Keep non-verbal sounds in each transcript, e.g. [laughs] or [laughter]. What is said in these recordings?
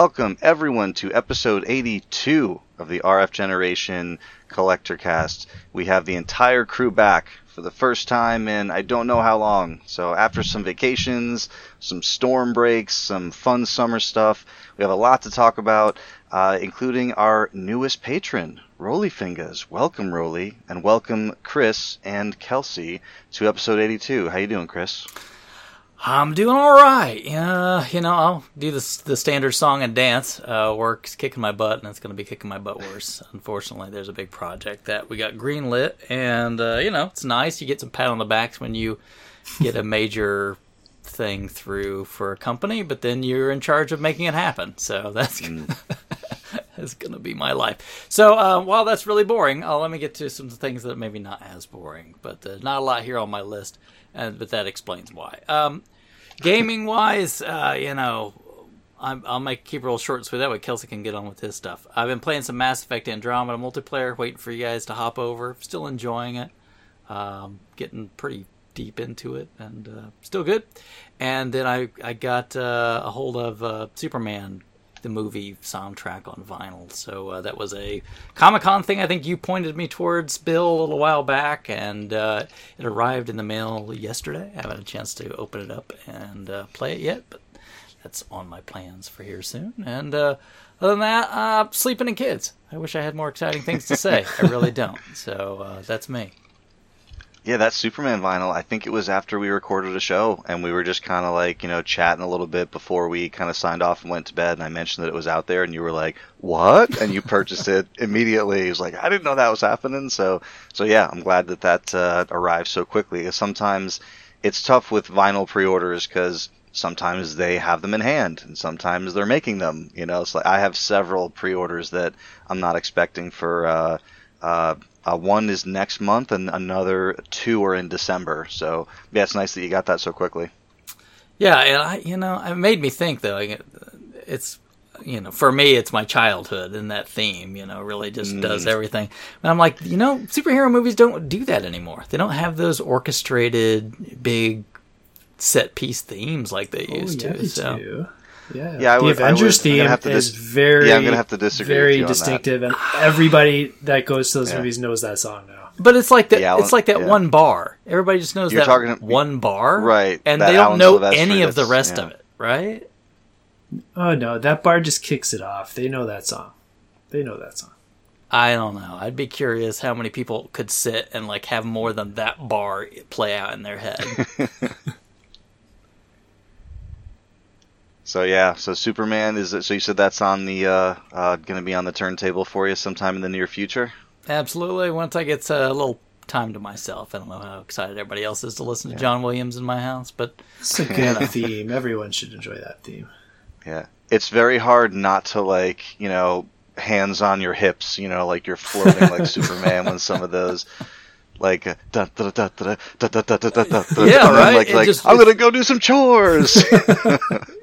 welcome everyone to episode 82 of the RF Generation Collector Cast. We have the entire crew back for the first time in I don't know how long. So, after some vacations, some storm breaks, some fun summer stuff, we have a lot to talk about, uh, including our newest patron, Roly Fingers. Welcome, Roly, and welcome Chris and Kelsey to episode 82. How you doing, Chris? I'm doing all right. Yeah, you know, I'll do the the standard song and dance. Uh, work's kicking my butt, and it's going to be kicking my butt worse. Unfortunately, there's a big project that we got greenlit, and uh, you know, it's nice. You get some pat on the backs when you get a major thing through for a company, but then you're in charge of making it happen. So that's mm. [laughs] that's going to be my life. So uh, while that's really boring, uh, let me get to some things that maybe not as boring, but uh, not a lot here on my list and but that explains why. Um, gaming wise, uh, you know, i will make keep real short sweet. That way, Kelsey can get on with his stuff. I've been playing some Mass Effect Andromeda multiplayer, waiting for you guys to hop over. Still enjoying it. Um, getting pretty deep into it, and uh, still good. And then I I got uh, a hold of uh, Superman the movie soundtrack on vinyl. So uh, that was a Comic Con thing. I think you pointed me towards Bill a little while back, and uh, it arrived in the mail yesterday. I haven't had a chance to open it up and uh, play it yet, but that's on my plans for here soon. And uh, other than that, sleeping and kids. I wish I had more exciting things to say. I really don't. So uh, that's me. Yeah, that Superman vinyl, I think it was after we recorded a show and we were just kind of like, you know, chatting a little bit before we kind of signed off and went to bed. And I mentioned that it was out there and you were like, what? And you purchased it [laughs] immediately. It was like, I didn't know that was happening. So, so yeah, I'm glad that that uh, arrived so quickly. Sometimes it's tough with vinyl pre orders because sometimes they have them in hand and sometimes they're making them, you know, it's like I have several pre orders that I'm not expecting for, uh, uh, uh, one is next month, and another two are in December. So yeah, it's nice that you got that so quickly. Yeah, and I, you know, it made me think though. It's you know, for me, it's my childhood, and that theme, you know, really just mm. does everything. And I'm like, you know, superhero movies don't do that anymore. They don't have those orchestrated big set piece themes like they oh, used yeah, to. So. Do. Yeah, yeah. the would, Avengers would, theme is very, yeah, I'm gonna have to disagree. Very distinctive, and everybody that goes to those yeah. movies knows that song now. But it's like that. It's like that yeah. one bar. Everybody just knows You're that talking, one bar, right? And they don't Alan know Silvestri, any of the rest of it, right? Oh no, that bar just kicks it off. They know that song. They know that song. I don't know. I'd be curious how many people could sit and like have more than that bar play out in their head. [laughs] So yeah, so Superman is so you said that's on the uh, uh, going to be on the turntable for you sometime in the near future. Absolutely. Once I get a little time to myself, I don't know how excited everybody else is to listen to John Williams in my house, but it's a good theme. Everyone should enjoy that theme. Yeah, it's very hard not to like you know hands on your hips, you know, like you're floating like [laughs] Superman when some of those like yeah, right. Like, like just, I'm gonna go do some chores.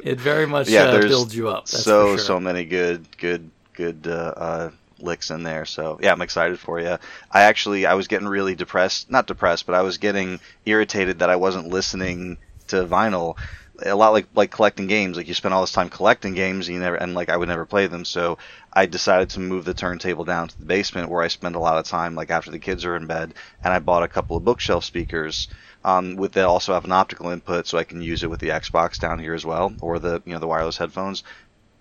it very much yeah, uh, builds you up. so sure. so many good good good uh, uh, licks in there. So yeah, I'm excited for you. I actually I was getting really depressed, not depressed, but I was getting irritated that I wasn't listening to vinyl a lot like like collecting games. Like you spend all this time collecting games, and you never and like I would never play them. So I decided to move the turntable down to the basement where I spend a lot of time, like after the kids are in bed. And I bought a couple of bookshelf speakers. Um, with that also have an optical input, so I can use it with the Xbox down here as well, or the you know the wireless headphones.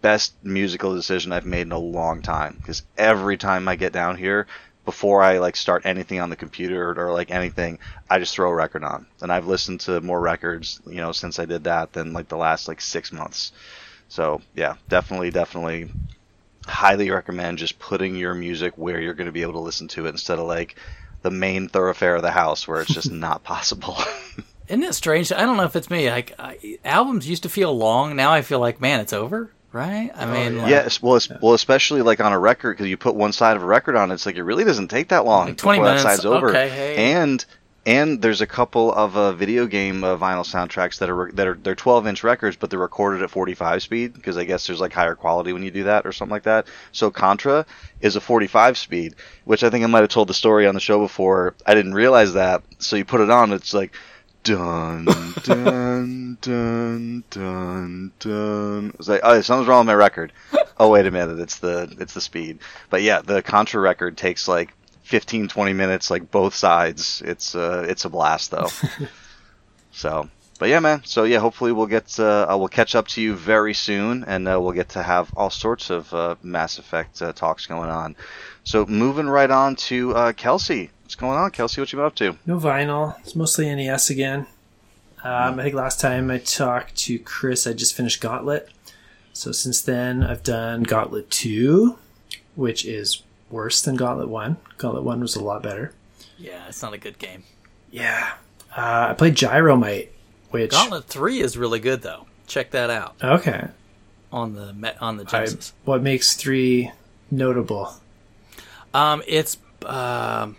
Best musical decision I've made in a long time because every time I get down here, before I like start anything on the computer or, or, like anything, I just throw a record on. And I've listened to more records, you know, since I did that than like the last like six months. So yeah, definitely, definitely, highly recommend just putting your music where you're going to be able to listen to it instead of like the main thoroughfare of the house where it's just [laughs] not possible. [laughs] Isn't it strange? I don't know if it's me. Like I, albums used to feel long. Now I feel like, man, it's over right? I mean, oh, yes. Well, well, especially like on a record because you put one side of a record on, it's like it really doesn't take that long like Twenty minutes. that side's over. Okay, hey. And and there's a couple of uh, video game uh, vinyl soundtracks that are that are they're 12 inch records, but they're recorded at 45 speed because I guess there's like higher quality when you do that or something like that. So Contra is a 45 speed, which I think I might have told the story on the show before. I didn't realize that. So you put it on, it's like dun dun dun dun dun. I was like, oh, something's wrong with my record. Oh, wait a minute, it's the it's the speed. But yeah, the Contra record takes like 15, 20 minutes, like both sides. It's uh, it's a blast though. [laughs] so, but yeah, man. So yeah, hopefully we'll get uh, we'll catch up to you very soon, and uh, we'll get to have all sorts of uh, Mass Effect uh, talks going on. So moving right on to uh, Kelsey. What's going on, Kelsey? What you been up to? No vinyl. It's mostly NES again. Um, I think last time I talked to Chris, I just finished Gauntlet. So since then, I've done Gauntlet 2, which is worse than Gauntlet 1. Gauntlet 1 was a lot better. Yeah, it's not a good game. Yeah. Uh, I played Gyromite, which. Gauntlet 3 is really good, though. Check that out. Okay. On the on the Genesis. I, what makes 3 notable? Um, it's. Um,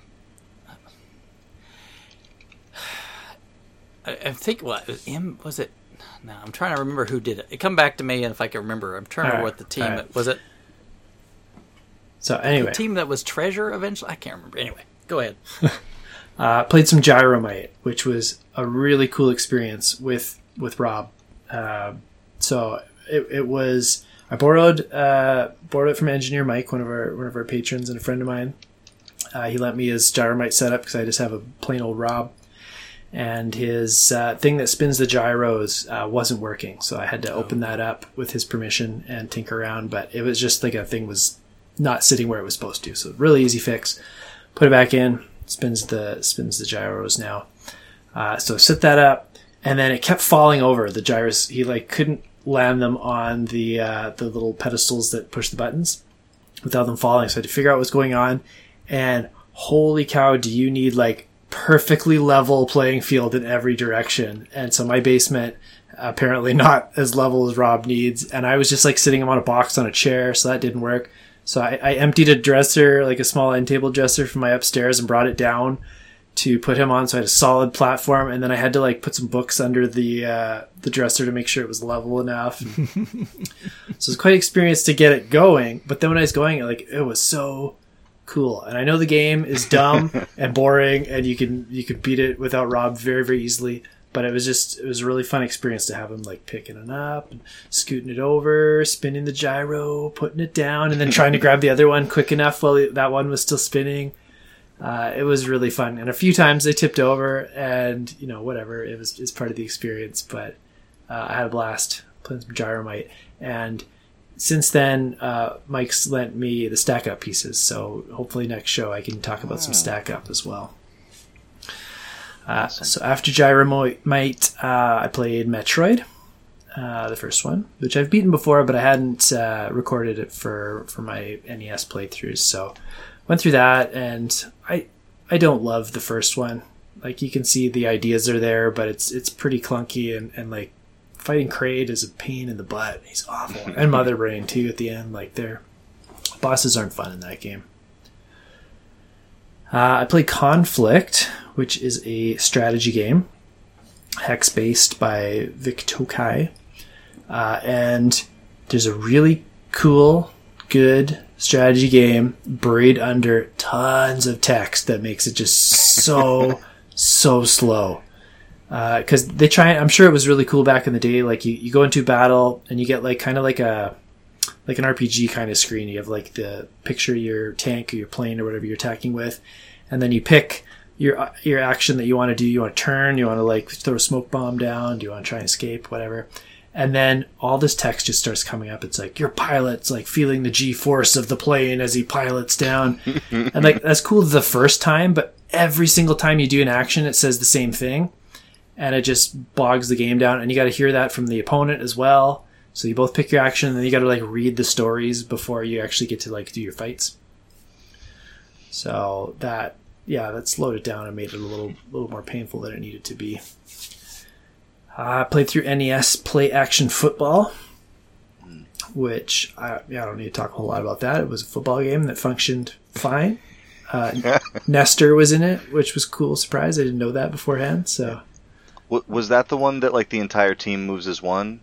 I, I think what M was it? No, I'm trying to remember who did it. It come back to me, and if I can remember, I'm trying to remember what the team right. was. It so anyway, the team that was Treasure eventually. I can't remember. Anyway, go ahead. [laughs] uh, played some Gyromite, which was a really cool experience with with Rob. Uh, so it, it was. I borrowed uh, borrowed it from Engineer Mike, one of our one of our patrons and a friend of mine. Uh, he lent me his Gyromite setup because I just have a plain old Rob and his uh, thing that spins the gyros uh, wasn't working. So I had to open that up with his permission and tinker around. But it was just like a thing was not sitting where it was supposed to. So really easy fix. Put it back in. Spins the spins the gyros now. Uh, so set that up, and then it kept falling over. The gyros he like couldn't land them on the uh, the little pedestals that push the buttons without them falling. So I had to figure out what's going on. And holy cow, do you need like perfectly level playing field in every direction. And so my basement apparently not [laughs] as level as Rob needs. And I was just like sitting him on a box on a chair, so that didn't work. So I, I emptied a dresser, like a small end table dresser from my upstairs and brought it down to put him on. So I had a solid platform and then I had to like put some books under the, uh, the dresser to make sure it was level enough. [laughs] so it was quite experienced to get it going. But then when I was going, like, it was so cool. And I know the game is dumb [laughs] and boring, and you can you can beat it without Rob very very easily. But it was just it was a really fun experience to have him like picking it up and scooting it over, spinning the gyro, putting it down, and then trying to grab the other one quick enough while that one was still spinning. Uh, it was really fun, and a few times they tipped over, and you know whatever it was, it's part of the experience. But uh, I had a blast playing some Gyromite, and since then, uh, Mike's lent me the stack up pieces, so hopefully next show I can talk about some ah. stack up as well. Uh, so after Gyromite, uh, I played Metroid, uh, the first one, which I've beaten before, but I hadn't uh, recorded it for, for my NES playthroughs. So went through that, and I I don't love the first one. Like you can see the ideas are there, but it's it's pretty clunky and, and like fighting Kraid is a pain in the butt. He's awful, and Mother Brain too at the end. Like their bosses aren't fun in that game. Uh, I play Conflict, which is a strategy game, hex based by Vic Tokai, uh, and there's a really cool, good strategy game buried under tons of text that makes it just so so slow because uh, they try. I'm sure it was really cool back in the day. Like you, you go into battle and you get like kind of like a like an RPG kind of screen. You have like the picture of your tank or your plane or whatever you're attacking with, and then you pick your your action that you want to do. You want to turn. You want to like throw a smoke bomb down. Do you want to try and escape? Whatever. And then all this text just starts coming up. It's like your pilot's like feeling the G force of the plane as he pilots down, [laughs] and like that's cool the first time, but every single time you do an action, it says the same thing and it just bogs the game down. And you got to hear that from the opponent as well. So you both pick your action, and then you got to like read the stories before you actually get to like do your fights. So that yeah, that slowed it down and made it a little little more painful than it needed to be. I played through NES Play Action Football, which I, yeah, I don't need to talk a whole lot about that. It was a football game that functioned fine. Uh, [laughs] Nester was in it, which was cool surprise. I didn't know that beforehand. So was that the one that like the entire team moves as one?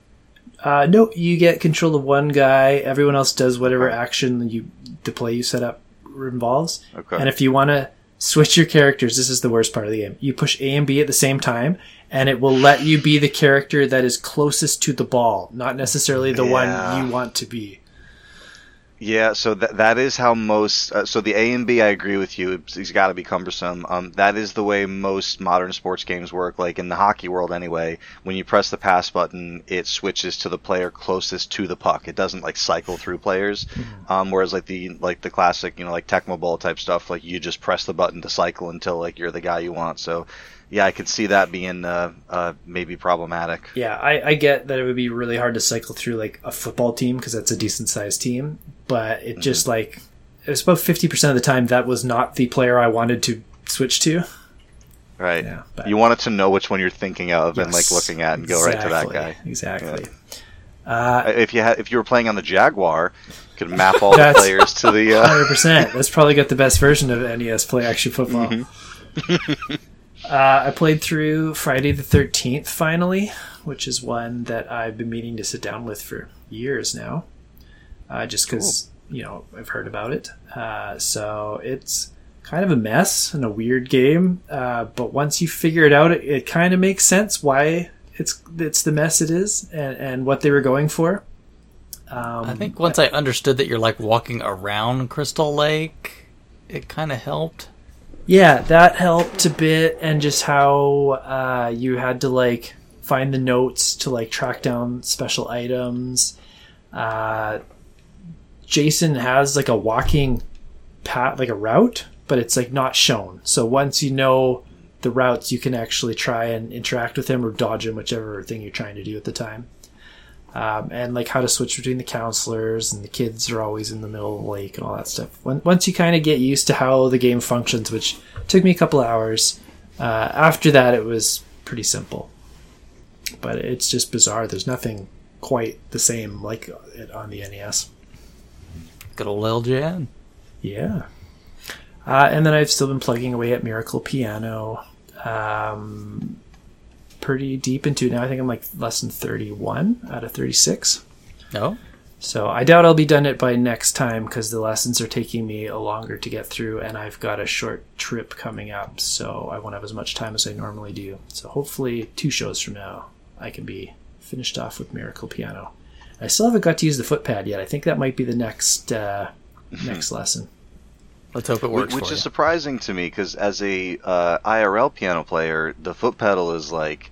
Uh, no, you get control of one guy. Everyone else does whatever action you the play you set up involves. Okay. And if you want to switch your characters. This is the worst part of the game. You push A and B at the same time, and it will let you be the character that is closest to the ball, not necessarily the Yeah. one you want to be. Yeah, so that that is how most. Uh, so the A and B, I agree with you. It's, it's got to be cumbersome. Um, that is the way most modern sports games work. Like in the hockey world, anyway, when you press the pass button, it switches to the player closest to the puck. It doesn't like cycle through players. Um, whereas like the like the classic, you know, like Tecmo Bowl type stuff, like you just press the button to cycle until like you're the guy you want. So, yeah, I could see that being uh, uh, maybe problematic. Yeah, I, I get that it would be really hard to cycle through like a football team because that's a decent sized team, but it just like it was about fifty percent of the time that was not the player I wanted to switch to. Right. Yeah, but- you wanted to know which one you're thinking of and like looking at and go right to that guy. Exactly. Uh, If you had, if you were playing on the Jaguar, you could map all [laughs] the players to the. Uh, [laughs] Hundred percent. That's probably got the best version of NES Play Action Football. Mm-hmm. [laughs] uh, I played through Friday the Thirteenth finally, which is one that I've been meaning to sit down with for years now, uh, just because you know I've heard about it. Uh, so it's kind of a mess and a weird game, uh, but once you figure it out, it, it kind of makes sense why it's it's the mess it is and, and what they were going for. Um, I think once I understood that you're like walking around Crystal Lake, it kind of helped. Yeah, that helped a bit, and just how uh, you had to like find the notes to like track down special items. Uh, Jason has like a walking path, like a route, but it's like not shown. So once you know the routes, you can actually try and interact with him or dodge him, whichever thing you're trying to do at the time. Um, and like how to switch between the counselors and the kids are always in the middle of the lake and all that stuff. When, once you kind of get used to how the game functions, which took me a couple hours, uh, after that it was pretty simple. But it's just bizarre. There's nothing quite the same like it on the NES. Good old LJN. Yeah. Uh, and then I've still been plugging away at Miracle Piano. Um, pretty deep into it now. I think I'm like less than 31 out of 36. No, So I doubt I'll be done it by next time because the lessons are taking me a longer to get through, and I've got a short trip coming up, so I won't have as much time as I normally do. So hopefully, two shows from now, I can be finished off with Miracle Piano. I still haven't got to use the footpad yet. I think that might be the next uh, next lesson. let's hope it works which for is you. surprising to me because as a uh, IRL piano player, the foot pedal is like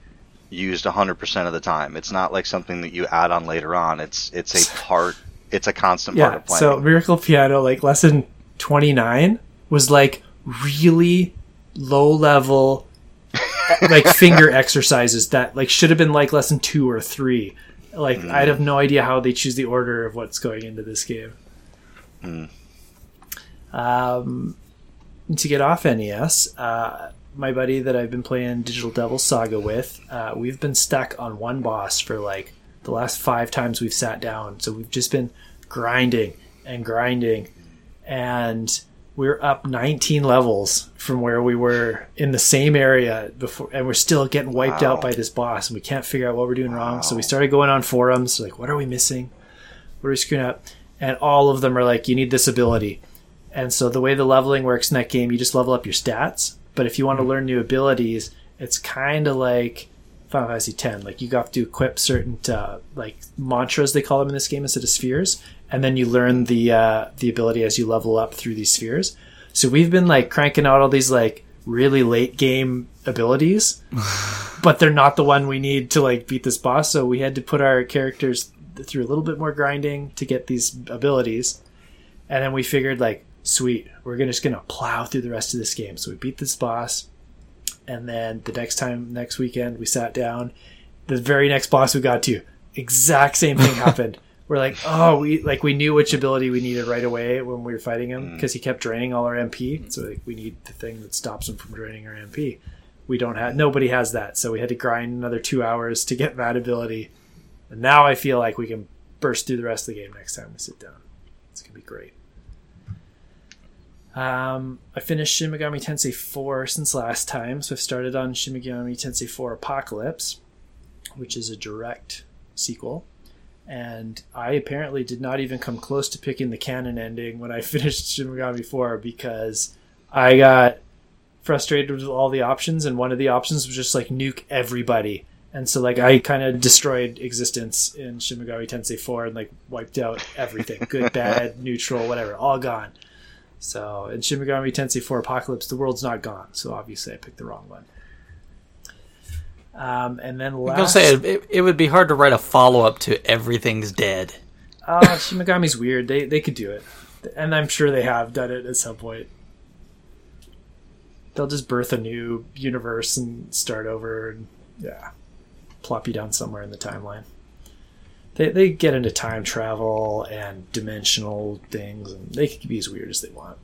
used 100% of the time. It's not like something that you add on later on. It's it's a part. It's a constant part Yeah. of playing. So Miracle Piano, like lesson twenty nine, was like really low level, [laughs] like finger exercises that like should have been like lesson two or three. Like I'd have no idea how they choose the order of what's going into this game. Um, to get off NES, uh, my buddy that I've been playing Digital Devil Saga with, uh, we've been stuck on one boss for like the last five times we've sat down. So we've just been grinding and grinding, and we're up 19 levels from where we were in the same area before, and we're still getting wiped Wow. out by this boss, and we can't figure out what we're doing wrong. So we started going on forums, like, what are we missing? What are we screwing up? And all of them are like, you need this ability. And so the way the leveling works in that game, you just level up your stats. But if you want to learn new abilities, it's kind of like Final Fantasy X. Like you have to equip certain uh, like mantras they call them in this game instead of spheres, and then you learn the uh, the ability as you level up through these spheres. So we've been like cranking out all these like really late game abilities, [laughs] but they're not the one we need to like beat this boss. So we had to put our characters through a little bit more grinding to get these abilities, and then we figured like, sweet, we're gonna just gonna plow through the rest of this game. So we beat this boss, and then the next time, next weekend, we sat down. The very next boss we got to, exact same thing [laughs] happened. We're like, oh, we like we knew which ability we needed right away when we were fighting him mm. because he kept draining all our MP. Mm. So like, we need the thing that stops him from draining our MP. We don't have nobody has that, so we had to grind another two hours to get that ability. And now I feel like we can burst through the rest of the game next time we sit down. It's gonna be great. Um, I finished Shin Megami Tensei 4 since last time, so I've started on Shin Megami Tensei 4 Apocalypse, which is a direct sequel. And I apparently did not even come close to picking the canon ending when I [laughs] finished Shin Megami 4 because I got frustrated with all the options, and one of the options was just like nuke everybody. And so like I kind of destroyed existence in Shin Megami Tensei 4 and like wiped out everything, good, [laughs] bad, neutral, whatever, all gone. So in Shin Megami Tensei 4 Apocalypse, the world's not gone. So obviously I picked the wrong one. Um, and then last, gonna say it, it would be hard to write a follow up to "Everything's Dead." oh, Shin Megami's weird. They they could do it, and I'm sure they have done it at some point. They'll just birth a new universe and start over, and yeah, plop you down somewhere in the timeline. They they get into time travel and dimensional things, and they can be as weird as they want.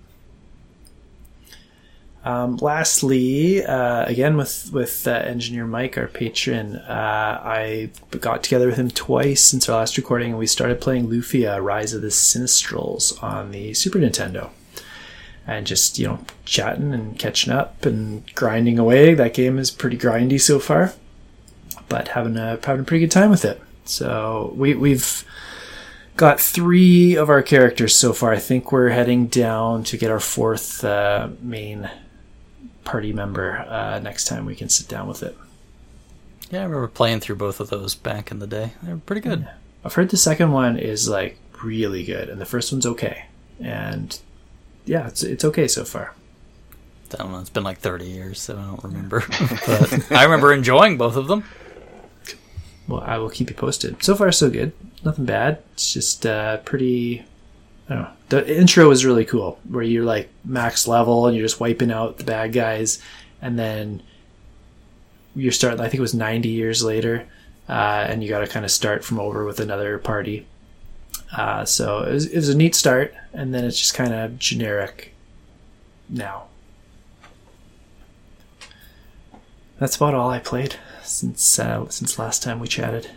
Um, lastly, uh, again with with uh, engineer Mike, our patron, uh, I got together with him twice since our last recording, and we started playing Lufia: Rise of the Sinistrals on the Super Nintendo, and just you know chatting and catching up and grinding away. That game is pretty grindy so far, but having a having a pretty good time with it. So we we've got three of our characters so far. I think we're heading down to get our fourth uh, main party member uh, next time we can sit down with it. Yeah, I remember playing through both of those back in the day. They were pretty good. I've heard the second one is like really good, and the first one's okay. And yeah, it's it's okay so far. I don't know. It's been like 30 years, so I don't remember. [laughs] but I remember enjoying both of them. Well, I will keep you posted. So far, so good. Nothing bad. It's just uh, pretty. I don't know. The intro was really cool, where you're like max level and you're just wiping out the bad guys, and then you're starting. I think it was 90 years later, uh, and you got to kind of start from over with another party. Uh, so it was, it was a neat start, and then it's just kind of generic now. That's about all I played since uh, since last time we chatted.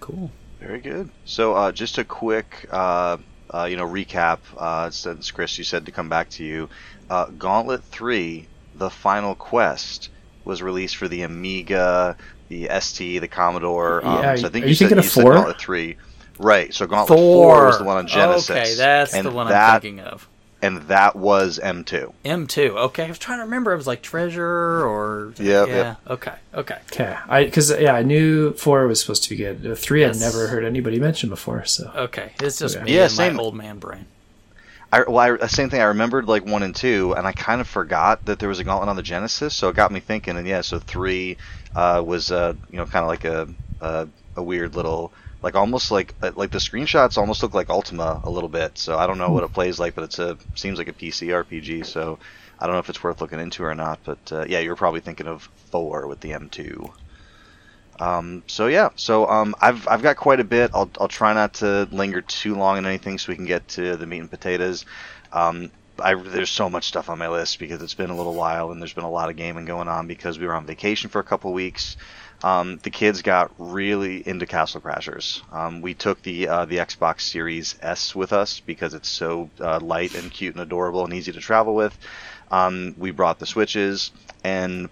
Cool. Very good. So, uh, just a quick, uh, uh, you know, recap. Uh, since Chris, you said to come back to you. Uh, Gauntlet Three, the final quest, was released for the Amiga, the ST, the Commodore. Um, Yeah, so I think are you, you said, thinking of you said four? Gauntlet Three. Right. So Gauntlet Four, was the one on Genesis. Okay, that's and the one that, I'm thinking of. And that was M2. M2. Okay, I was trying to remember. It was like Treasure or. Yep, Yeah. yep. Okay. Okay. Okay, I because yeah, I knew four was supposed to be good. Uh, Three Yes. I'd never heard anybody mention before. So Okay. It's just Okay. me Yeah, and same. my old man brain. I, well, I, same thing. I remembered like one and two, and I kind of forgot that there was a gauntlet on the Genesis, so it got me thinking. And yeah, so three uh, was uh, you know kind of like a, a a weird little like almost like uh, like the screenshots almost look like Ultima a little bit. So I don't know what it plays like, but it's a seems like a PC RPG. So I don't know if it's worth looking into or not. But uh, yeah, you're probably thinking of four with the M2. Um, so yeah, so um, I've I've got quite a bit. I'll I'll try not to linger too long on anything, so we can get to the meat and potatoes. Um, I, there's so much stuff on my list because it's been a little while and there's been a lot of gaming going on because we were on vacation for a couple weeks. Um, the kids got really into Castle Crashers. Um, we took the uh, the Xbox Series S with us because it's so uh, light and cute and adorable and easy to travel with. Um, we brought the Switches and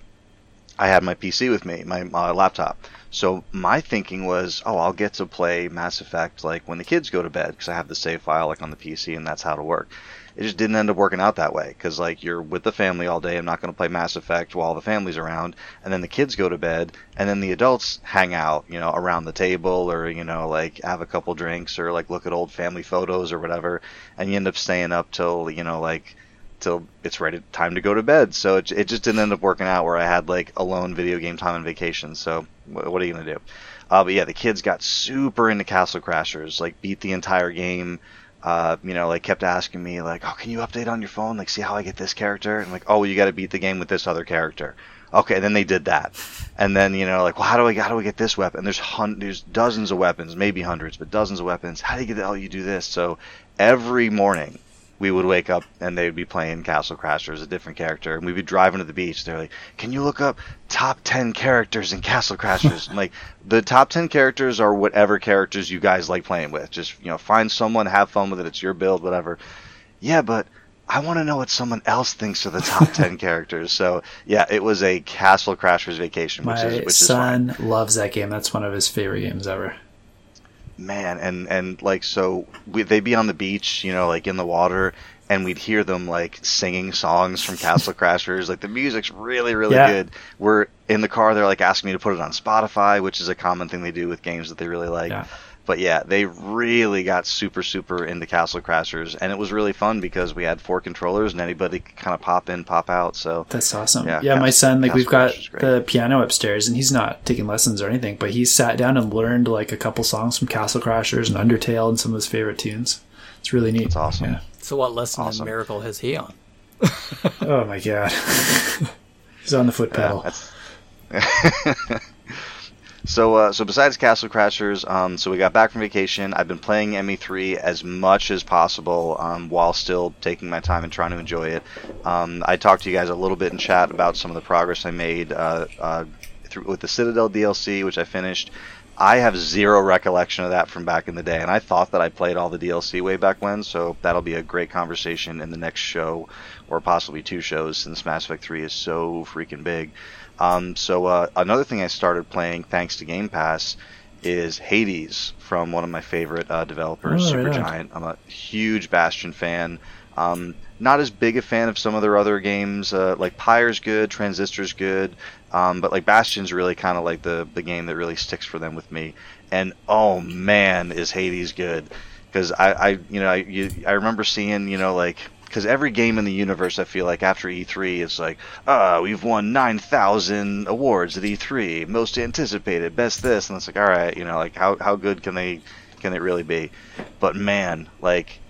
I had my PC with me, my, laptop. So my thinking was, oh, I'll get to play Mass Effect like when the kids go to bed because I have the save file like on the PC and that's how to work. It just didn't end up working out that way because like you're with the family all day. I'm not going to play Mass Effect while the family's around, and then the kids go to bed, and then the adults hang out, you know, around the table or you know like have a couple drinks or like look at old family photos or whatever, and you end up staying up till you know like till it's ready time to go to bed. So it, it just didn't end up working out where I had like alone video game time on vacation. So what, are you gonna do? Uh, but yeah, the kids got super into Castle Crashers, like beat the entire game. Uh, you know, like kept asking me like, "Oh, can you update on your phone? Like, see how I get this character?" And like, "Oh, you got to beat the game with this other character." Okay, then they did that, and then you know, like, well, how do I how do I get this weapon? And there's hun- there's dozens of weapons, maybe hundreds, but dozens of weapons. How do you get? The, oh, you do this. So every morning we would wake up and they would be playing Castle Crashers, a different character, and we'd be driving to the beach. They're like, "Can you look up top ten characters in Castle Crashers?" [laughs] Like, the top ten characters are whatever characters you guys like playing with. Just you know, find someone, have fun with it. It's your build, whatever. Yeah, but I want to know what someone else thinks are the top ten [laughs] characters. So yeah, it was a Castle Crashers vacation, which my is which is son loves that game. That's one of his favorite games ever. Man and and like so we, they'd be on the beach you know like in the water and we'd hear them like singing songs from Castle [laughs] Crashers. Like the music's really, really Yeah. good. We're in the car; they're like asking me to put it on Spotify, which is a common thing they do with games that they really like. Yeah. But yeah, they really got super, super into Castle Crashers, and it was really fun because we had four controllers and anybody could kind of pop in, pop out. So That's awesome. Yeah, Yeah, my son, like we've Castle got Crashers is great. the piano upstairs, and he's not taking lessons or anything, but he sat down and learned like a couple songs from Castle Crashers and Undertale and some of his favorite tunes. It's really neat. it's awesome. Yeah. So what lesson Awesome. in Miracle has he on? Oh my god, [laughs] he's on the foot pedal. That's- [laughs] so, uh, so besides Castle Crashers, um, so we got back from vacation. I've been playing ME3 as much as possible um, while still taking my time and trying to enjoy it. Um, I talked to you guys a little bit in chat about some of the progress I made uh, uh, through, with the Citadel DLC, which I finished. I have zero recollection of that from back in the day, and I thought that I played all the DLC way back when. So that'll be a great conversation in the next show, or possibly two shows, since Mass Effect 3 is so freaking big. Um, so uh, another thing I started playing thanks to Game Pass is Hades from one of my favorite uh, developers, Oh, right on. Supergiant. I'm a huge Bastion fan. Um, not as big a fan of some of their other games. Uh, like Pyre's good, Transistor's good, um, but like Bastion's really kind of like the the game that really sticks for them with me. And oh man, is Hades good? Because I, I you know I you, I remember seeing you know like because every game in the universe I feel like after E3 it's like ah we've won nine thousand awards at E3 most anticipated best this. And it's like all right you know like how how good can they can it really be? But man like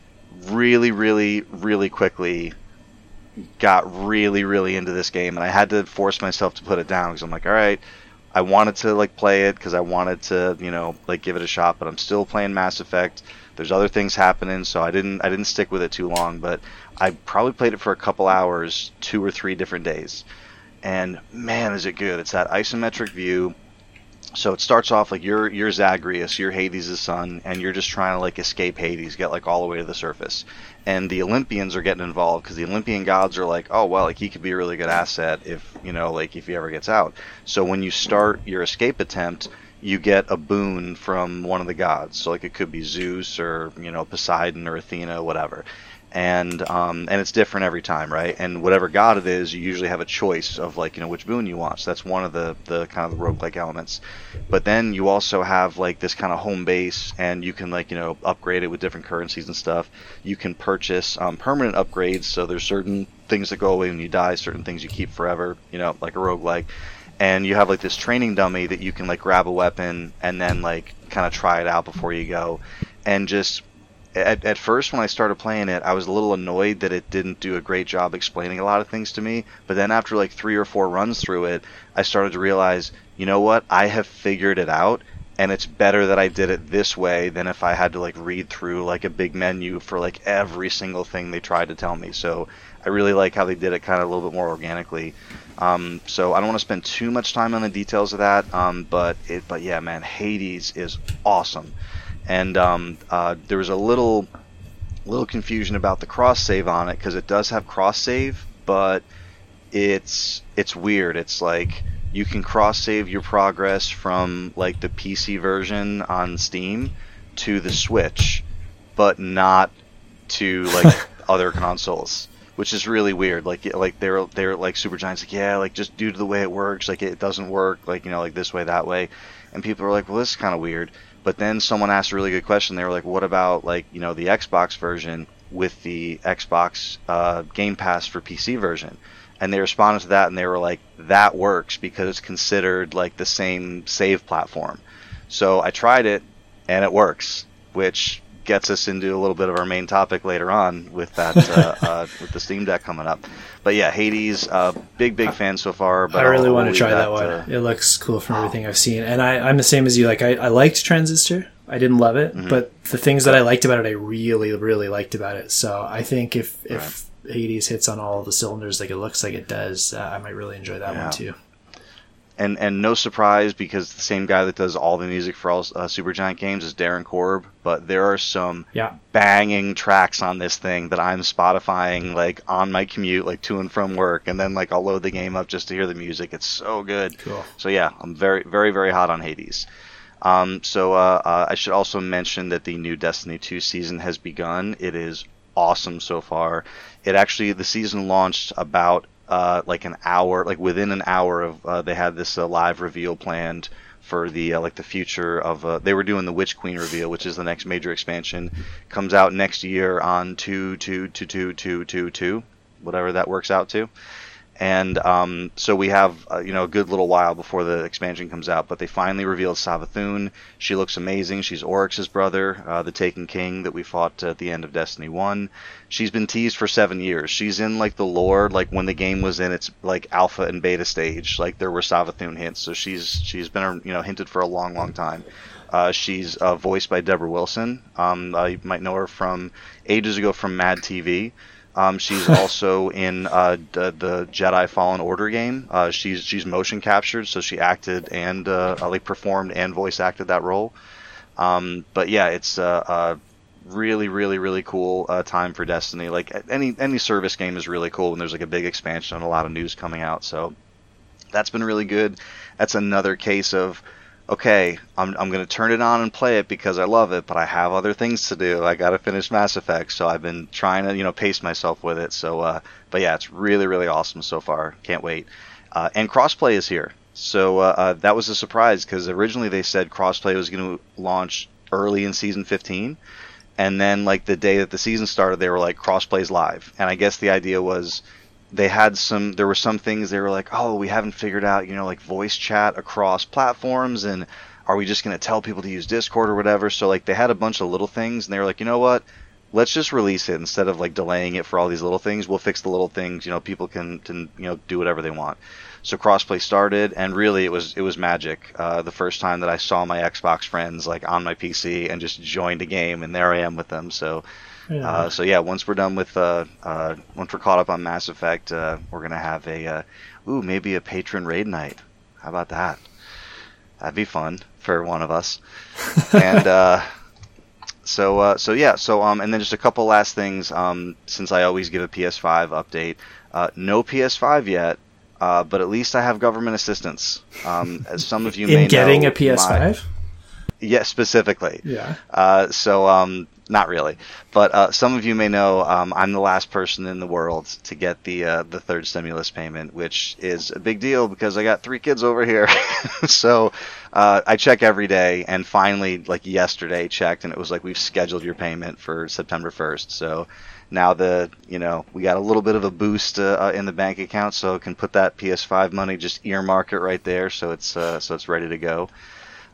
really really really quickly got really really into this game and I had to force myself to put it down because I'm like all right I wanted to like play it because I wanted to you know like give it a shot but I'm still playing Mass Effect. There's other things happening so I didn't I didn't stick with it too long but I probably played it for a couple hours two or three different days and man is it good it's that isometric view so it starts off like you're you're Zagreus, you're Hades' son, and you're just trying to like escape Hades, get like all the way to the surface. And the Olympians are getting involved because the Olympian gods are like, oh well, like he could be a really good asset if you know, like if he ever gets out. So when you start your escape attempt, you get a boon from one of the gods. So like it could be Zeus or you know Poseidon or Athena, whatever. And um, and it's different every time, right? And whatever god it is, you usually have a choice of like you know which boon you want. So that's one of the the kind of the roguelike elements. But then you also have like this kind of home base, and you can like you know upgrade it with different currencies and stuff. You can purchase um, permanent upgrades. So there's certain things that go away when you die, certain things you keep forever. You know, like a roguelike. And you have like this training dummy that you can like grab a weapon and then like kind of try it out before you go, and just at, at first when I started playing it, I was a little annoyed that it didn't do a great job explaining a lot of things to me. But then after like three or four runs through it, I started to realize, you know what? I have figured it out, and it's better that I did it this way than if I had to like read through like a big menu for like every single thing they tried to tell me. So I really like how they did it kind of a little bit more organically. Um, so I don't want to spend too much time on the details of that. Um, but it, but yeah, man, Hades is awesome and um, uh, there was a little little confusion about the cross save on it because it does have cross save, but it's it's weird. It's like you can cross save your progress from like the PC version on Steam to the Switch, but not to like [laughs] other consoles. Which is really weird. Like, like they're they're like Supergiant's. Like, yeah, like just due to the way it works, like it doesn't work. Like, you know, like this way, that way. And people are like, well, this is kind of weird. But then someone asked a really good question. They were like, "What about like you know the Xbox version with the Xbox uh, Game Pass for PC version?" And they responded to that, and they were like, "That works because it's considered like the same save platform." So I tried it, and it works, which gets us into a little bit of our main topic later on with that [laughs] uh, uh, with the Steam Deck coming up. But yeah, Hades, uh, big big fan so far. But I really I'll- want I'll to try leave that, one. uh, it looks cool from everything I've seen, and I, I'm the same as you. Like I, I liked Transistor. I didn't love it, Mm-hmm. but the things that I liked about it, I really, really liked about it. So I think if if Hades hits on all the cylinders like it looks like it does, uh, I might really enjoy that Yeah. one too. And and no surprise because the same guy that does all the music for all uh, Supergiant games is Darren Korb. But there are some Yeah, banging tracks on this thing that I'm Spotifying like on my commute, like to and from work, and then like I'll load the game up just to hear the music. It's so good. cool. So yeah, I'm very very very hot on Hades. Um, so uh, uh, I should also mention that the new Destiny 2 season has begun. It is awesome so far. It actually the season launched about uh, like an hour, like within an hour of uh, they had this uh, live reveal planned for the uh, like the future of uh, they were doing the Witch Queen reveal, which is the next major expansion, comes out next year on two two two two two two two, whatever that works out to and um, so we have uh, you know a good little while before the expansion comes out. But they finally revealed Savathun. She looks amazing. She's Oryx's brother, uh, the Taken King that we fought at the end of Destiny One. She's been teased for seven years. She's in like the lore, like when the game was in its like alpha and beta stage. Like there were Savathun hints, so she's she's been you know hinted for a long, long time. Uh, she's uh, voiced by Debra Wilson. Um, uh, you might know her from ages ago from Mad TV. Um, she's [laughs] also in uh, the, the, Jedi Fallen Order game. Uh, she's she's motion captured, so she acted and uh, like performed and voice acted that role. Um, but yeah, it's a, a, really, really, really cool uh, time for Destiny. Like any any service game is really cool when there's like a big expansion and a lot of news coming out. So that's been really good. That's another case of okay, I'm, I'm going to turn it on and play it because I love it, but I have other things to do. I got to finish Mass Effect, so I've been trying to, you know, pace myself with it. So, uh, but yeah, it's really, really awesome so far. Can't wait. Uh, and crossplay is here. So uh, uh that was a surprise because originally they said crossplay was going to launch early in season 15. And then, like the day that the season started, they were like, crossplay's live. And I guess the idea was they had some there were some things they were like oh we haven't figured out you know like voice chat across platforms and are we just going to tell people to use discord or whatever? So like they had a bunch of little things and they were like you know what? Let's just release it instead of like delaying it for all these little things. We'll fix the little things you know people can, can you know do whatever they want. So crossplay started and really it was it was magic. Uh, the first time that i saw my xbox friends like on my pc and just joined a game and there i am with them. So yeah. Uh, so yeah, once we're done with uh, uh, once we're caught up on Mass Effect, uh, we're gonna have a uh, ooh maybe a patron raid night. How about that? That'd be fun for one of us. [laughs] and uh, so uh, so yeah, so um, and then just a couple last things. Um, since I always give a PS5 update, uh, no PS5 yet. Uh, but at least I have government assistance. Um, as some of you may [laughs] know. in may getting know, a PS5. My, yeah, specifically. Yeah. Uh, so um, not really, but uh, some of you may know um, I'm the last person in the world to get the uh, the third stimulus payment, which is a big deal because I got three kids over here. [laughs] so uh, I check every day, and finally, like yesterday, checked, and it was like we've scheduled your payment for September 1st. So now the you know we got a little bit of a boost uh, uh, in the bank account, so can put that PS5 money just earmark it right there, so it's uh, so it's ready to go.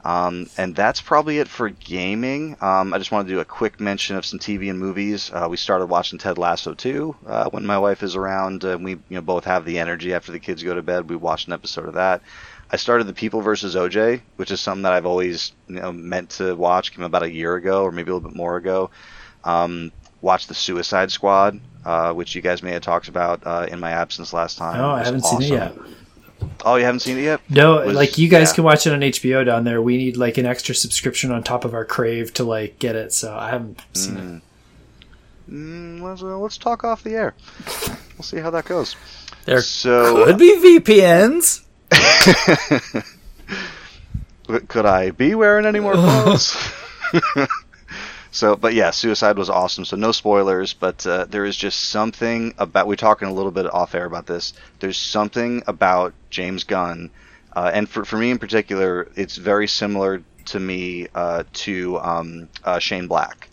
Um, and that's probably it for gaming. Um, I just want to do a quick mention of some TV and movies. Uh, we started watching Ted Lasso 2 uh, when my wife is around. We you know both have the energy after the kids go to bed. We watched an episode of that. I started The People versus OJ, which is something that I've always you know meant to watch. Came about a year ago or maybe a little bit more ago. Um, watched The Suicide Squad, uh, which you guys may have talked about uh, in my absence last time. Oh, I haven't awesome. seen it yet. Oh, you haven't seen it yet? No, was, like you guys yeah. can watch it on HBO down there. We need like an extra subscription on top of our Crave to like get it. So I haven't seen mm. it. Mm, let's, uh, let's talk off the air. [laughs] We'll see how that goes. There so, could be VPNs. [laughs] could I be wearing any more [laughs] clothes? So, but yeah, Suicide was awesome. So no spoilers, but uh, there is just something about. We're talking a little bit off air about this. There's something about James Gunn, uh, and for for me in particular, it's very similar to me uh, to um, uh, Shane Black.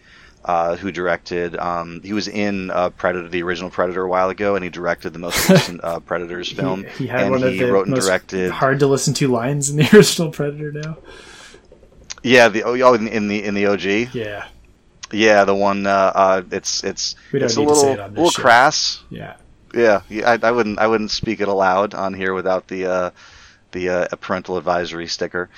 Uh, who directed? Um, he was in uh, Predator, the original Predator, a while ago, and he directed the most [laughs] recent Predators film. He, he had and one he of the wrote and most directed. Hard to listen to lines in the [laughs] original Predator now. Yeah, the oh, oh in, in the in the OG. Yeah. Yeah, the one. Uh, uh, it's it's it's a little it little show. crass. Yeah. Yeah, I, I wouldn't I wouldn't speak it aloud on here without the uh, the uh, parental advisory sticker.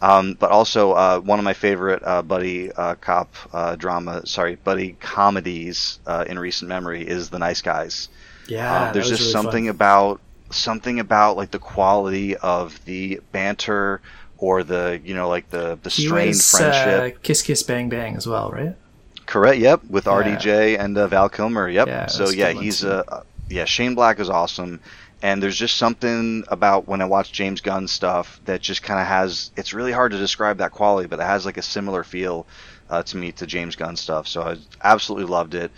Um, but also uh, one of my favorite uh, buddy uh, cop uh, drama, sorry, buddy comedies uh, in recent memory is The Nice Guys. Yeah, there's just really something fun. about something about like the quality of the banter or the you know like the the strained was, friendship. Kiss Kiss Bang Bang as well, right? Correct. Yep, with yeah. RDJ and uh, Val Kilmer. Yep. Yeah, so yeah, he's a uh, yeah. Shane Black is awesome, and there's just something about when I watch James Gunn stuff that just kind of has. It's really hard to describe that quality, but it has like a similar feel uh, to me to James Gunn stuff. So I absolutely loved it.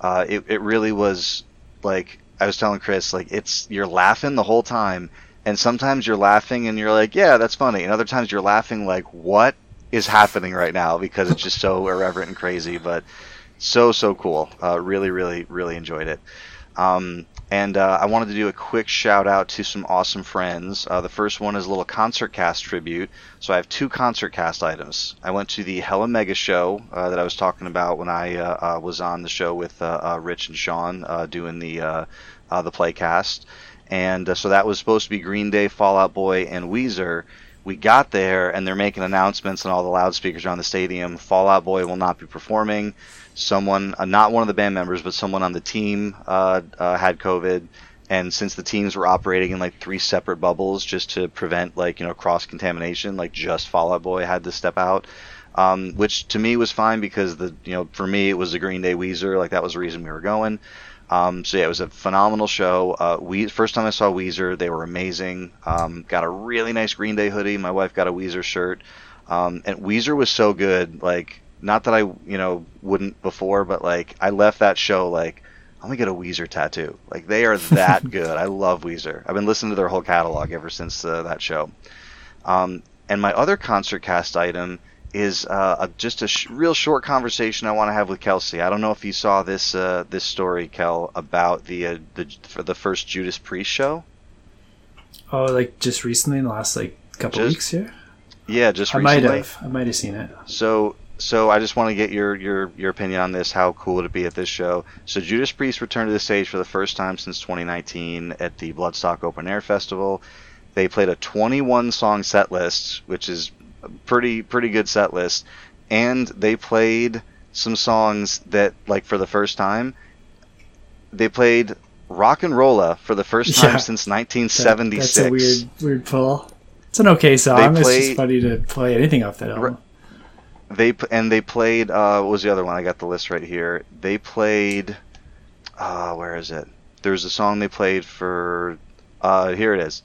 uh, it it really was like I was telling Chris, like it's you're laughing the whole time, and sometimes you're laughing and you're like, yeah, that's funny, and other times you're laughing like, what is happening right now because it's just so [laughs] irreverent and crazy, but so so cool. Uh, really, really, really enjoyed it. Um, and uh, I wanted to do a quick shout out to some awesome friends. Uh, the first one is a little concert cast tribute. So I have two concert cast items. I went to the Hella Mega show uh, that I was talking about when I uh, uh, was on the show with uh, Rich and Sean doing the the playcast. And so that was supposed to be Green Day, Fall Out Boy, and Weezer we got there and they're making announcements on all the loudspeakers around the stadium. Fall Out Boy will not be performing someone, uh, not one of the band members, but someone on the team uh, uh, had COVID. And since the teams were operating in like three separate bubbles just to prevent like you know cross contamination, like just Fall Out Boy had to step out, um, which to me was fine because the you know for me it was the Green Day Weezer, like that was the reason we were going. Um, so yeah, it was a phenomenal show. Uh, we first time I saw Weezer, they were amazing. Um, got a really nice Green Day hoodie. My wife got a Weezer shirt, um, and Weezer was so good. Like not that I you know wouldn't before, but like I left that show like I'm gonna get a Weezer tattoo. Like they are that [laughs] good. I love Weezer. I've been listening to their whole catalog ever since uh, that show. Um, and my other concert cast item is uh, a, just a sh- real short conversation I want to have with Kelsey. I don't know if you saw this uh, this story, Kel, about the uh, the for the first Judas Priest show. Oh, like just recently in the last like couple just, weeks here. Yeah, just I recently. might have. I might have seen it. So so I just want to get your, your, your opinion on this. How cool would it be at this show? So Judas Priest returned to the stage for the first time since 2019 at the Bloodstock Open Air Festival. They played a 21 song set list, which is pretty pretty good set list, and they played some songs that like for the first time. They played Rocka Rolla for the first time [laughs] yeah, since 1976. That, that's a weird weird pull. It's an okay song. Play, it's just funny to play anything off that album. They and they played. Uh, what was the other one? I got the list right here. They played. Uh, where is it? There's a song they played for. Uh, here it is.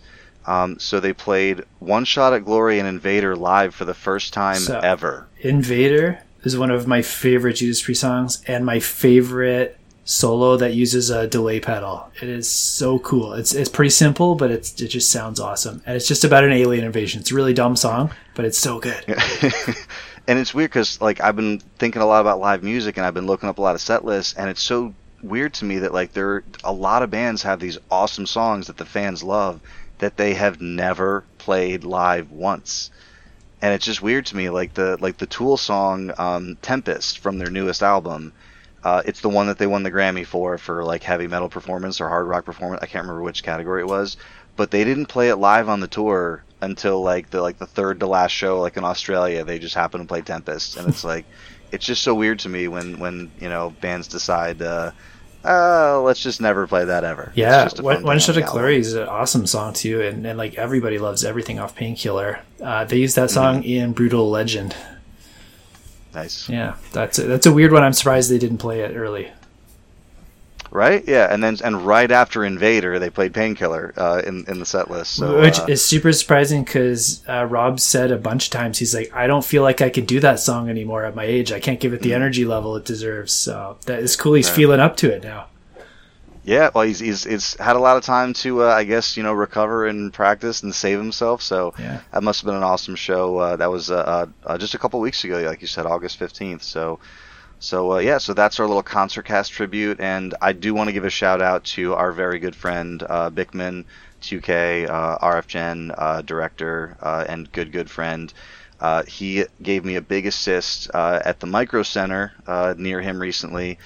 Um, so they played One Shot at Glory and Invader live for the first time so, ever. Invader is one of my favorite Judas Priest songs and my favorite solo that uses a delay pedal. It is so cool. It's it's pretty simple, but it's it just sounds awesome. And it's just about an alien invasion. It's a really dumb song, but it's so good. [laughs] and it's weird because like I've been thinking a lot about live music and I've been looking up a lot of set lists and it's so weird to me that like there a lot of bands have these awesome songs that the fans love that they have never played live once. And it's just weird to me like the like the Tool song um, Tempest from their newest album uh, it's the one that they won the Grammy for for like heavy metal performance or hard rock performance. I can't remember which category it was. But they didn't play it live on the tour until like the like the third to last show like in Australia. They just happen to play Tempest. And it's like it's just so weird to me when when you know bands decide uh, uh let's just never play that ever. Yeah, one, one shot of glory is an awesome song too, and, and like everybody loves everything off Painkiller. Uh, they use that song mm-hmm. in Brutal Legend. Nice. Yeah, that's a, that's a weird one. I'm surprised they didn't play it early right? Yeah, and then and right after Invader, they played Painkiller uh, in in the set list, so, which uh, is super surprising because uh, Rob said a bunch of times he's like, I don't feel like I can do that song anymore at my age. I can't give it the mm-hmm. energy level it deserves. So that is cool. He's right. feeling up to it now. Yeah, well, he's, he's he's had a lot of time to, uh, I guess, you know, recover and practice and save himself. So yeah. that must have been an awesome show. Uh, that was uh, uh, just a couple weeks ago, like you said, August fifteenth. So so uh, yeah, so that's our little concert cast tribute, and I do want to give a shout out to our very good friend uh, Bickman, 2K, uh, RF Gen uh, director, uh, and good good friend. Uh, he gave me a big assist at the Micro Center near him recently.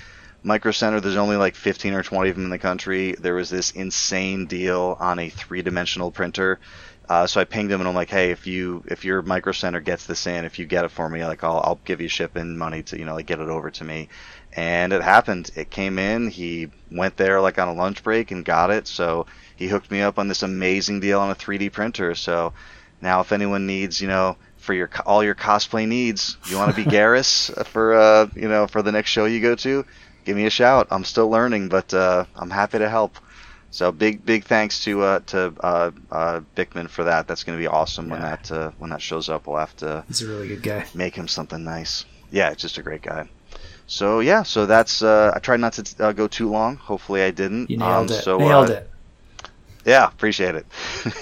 Micro Center, there's only like 15 or 20 of them in the country. There was this insane deal on a three-dimensional printer uh, so I pinged him and I'm like, hey, if you if your micro center gets this in, if you get it for me, like I'll I'll give you shipping money to you know like get it over to me. And it happened. It came in. He went there like on a lunch break and got it. So he hooked me up on this amazing deal on a 3D printer. So now if anyone needs, you know, for your all your cosplay needs, you want to be [laughs] Garrus for uh you know for the next show you go to, give me a shout. I'm still learning, but uh, I'm happy to help. So big big thanks to uh, to uh, uh, Bickman for that. That's going to be awesome yeah. when that uh, when that shows up. We'll have to. He's a really good guy. Make him something nice. Yeah, it's just a great guy. so yeah, so that's uh, I tried not to uh, go too long. Hopefully, I didn't. You nailed Um, it. So, nailed uh, it. Yeah, appreciate it.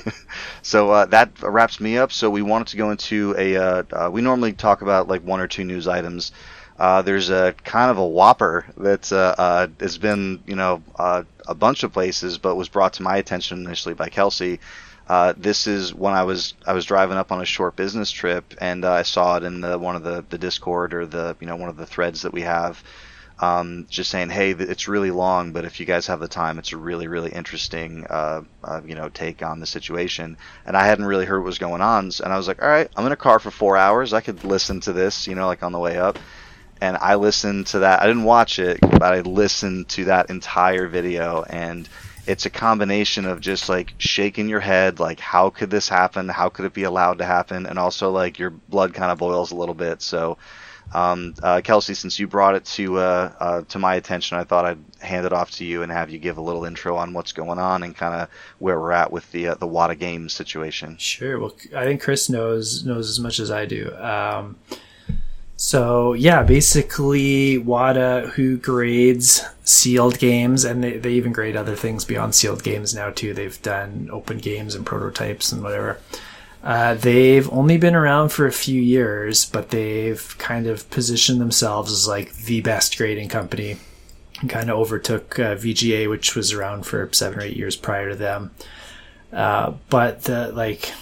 [laughs] so uh, that wraps me up. So we wanted to go into a. Uh, uh, we normally talk about like one or two news items. Uh, there's a kind of a whopper that uh, uh, has been, you know, uh, a bunch of places, but was brought to my attention initially by Kelsey. Uh, this is when I was I was driving up on a short business trip, and uh, I saw it in the, one of the, the Discord or the you know one of the threads that we have um, just saying, hey, it's really long, but if you guys have the time, it's a really, really interesting, uh, uh, you know, take on the situation. And I hadn't really heard what was going on, and I was like, all right, I'm in a car for four hours. I could listen to this, you know, like on the way up. And I listened to that. I didn't watch it, but I listened to that entire video, and it's a combination of just like shaking your head, like how could this happen? How could it be allowed to happen? And also like your blood kind of boils a little bit. So um, uh, Kelsey, since you brought it to uh, uh, to my attention, I thought I'd hand it off to you and have you give a little intro on what's going on and kind of where we're at with the uh, the WATA Games situation. Sure. Well, I think Chris knows knows as much as I do. Um, so yeah, basically, WATA who grades sealed games, and they, they even grade other things beyond sealed games now too. They've done open games and prototypes and whatever. Uh, they've only been around for a few years, but they've kind of positioned themselves as like the best grading company. And kind of overtook uh, VGA, which was around for seven or eight years prior to them. Uh, but the like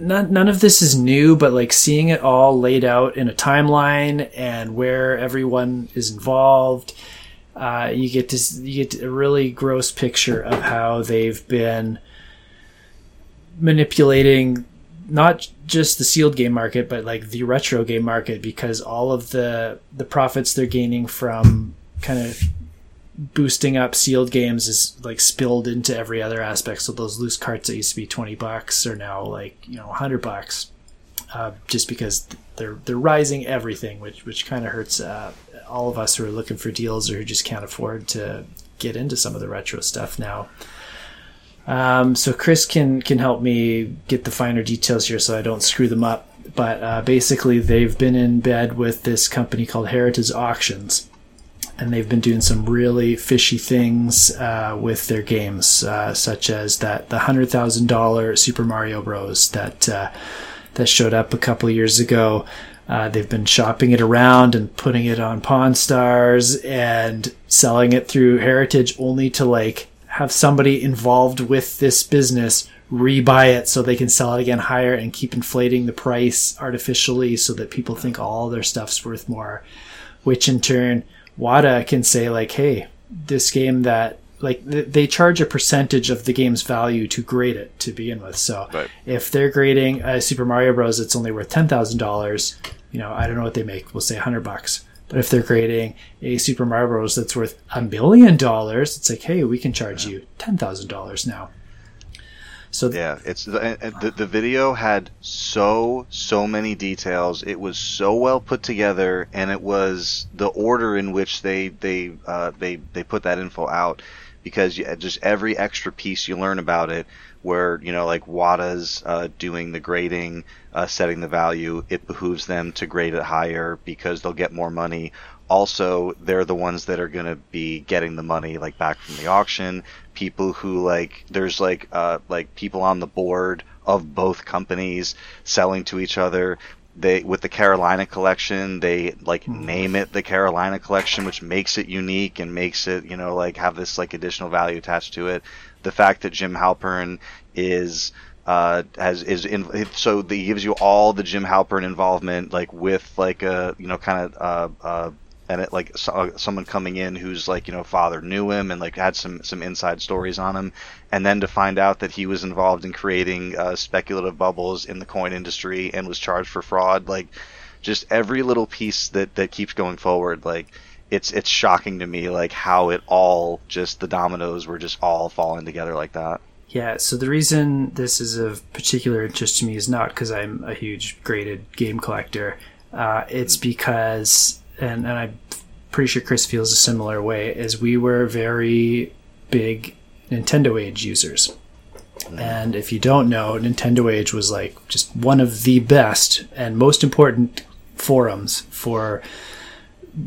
none, none of this is new, but like seeing it all laid out in a timeline and where everyone is involved, uh, you get to you get a really gross picture of how they've been manipulating not just the sealed game market, but like the retro game market, because all of the the profits they're gaining from kind of boosting up sealed games is like spilled into every other aspect. So those loose carts that used to be twenty bucks are now like you know hundred bucks, uh, just because they're they're rising everything, which which kind of hurts uh, all of us who are looking for deals or who just can't afford to get into some of the retro stuff now. Um, so Chris can can help me get the finer details here so I don't screw them up. But uh, basically, they've been in bed with this company called Heritage Auctions and they've been doing some really fishy things uh, with their games, uh, such as that the hundred thousand dollar Super Mario Bros. that uh, that showed up a couple years ago. Uh, they've been shopping it around and putting it on Pawn Stars and selling it through Heritage, only to like have somebody involved with this business rebuy it so they can sell it again higher and keep inflating the price artificially so that people think all their stuff's worth more, which in turn WATA can say like, hey, this game that like th- they charge a percentage of the game's value to grade it to begin with. So Right. if they're grading a Super Mario Bros. that's only worth ten thousand dollars, you know, I don't know what they make. We'll say hundred bucks. But if they're grading a Super Mario Bros. that's worth a million dollars, it's like, hey, we can charge you ten thousand dollars now. So Yeah, it's the, the the video had so so many details. It was so well put together, and it was the order in which they they uh, they they put that info out because you, just every extra piece you learn about it, where you know like WATA's uh, doing the grading, uh, setting the value, it behooves them to grade it higher because they'll get more money. Also, they're the ones that are going to be getting the money like back from the auction. People who like there's like uh like people on the board of both companies selling to each other. They with the Carolina collection, they like name it the Carolina collection, which makes it unique and makes it you know like have this like additional value attached to it. The fact that Jim Halperin is uh, has is in so he gives you all the Jim Halperin involvement, like with like a you know kind of uh, uh, and it like uh, someone coming in who's like you know father knew him and like had some some inside stories on him, and then to find out that he was involved in creating uh, speculative bubbles in the coin industry and was charged for fraud, like just every little piece that that keeps going forward, like. It's it's shocking to me like how it all just the dominoes were just all falling together like that. Yeah, so the reason this is of particular interest to me is not because I'm a huge graded game collector. Uh, it's because, and, and I'm pretty sure Chris feels a similar way, is we were very big Nintendo Age users. Mm-hmm. And if you don't know, Nintendo Age was like just one of the best and most important forums for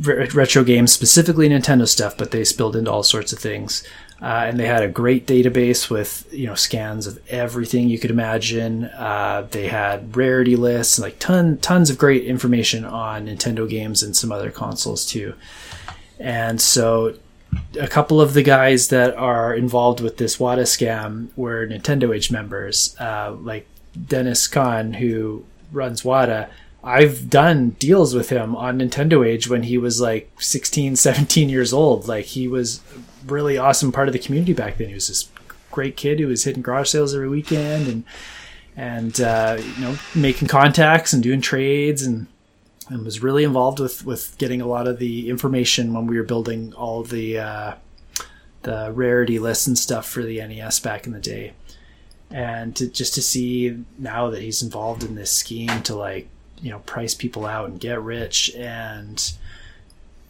re- retro games, specifically Nintendo stuff, but they spilled into all sorts of things. Uh, and they had a great database with you know scans of everything you could imagine. Uh, they had rarity lists, like ton tons of great information on Nintendo games and some other consoles too. And so, a couple of the guys that are involved with this WATA scam were Nintendo Age members, uh, like Deniz Kahn, who runs WATA. I've done deals with him on Nintendo Age when he was like 16, 17 years old. Like he was really awesome part of the community back then. He was this great kid who was hitting garage sales every weekend and and uh, you know making contacts and doing trades and and was really involved with with getting a lot of the information when we were building all the uh, the rarity lists and stuff for the NES back in the day. And to, just to see now that he's involved in this scheme to like you know price people out and get rich and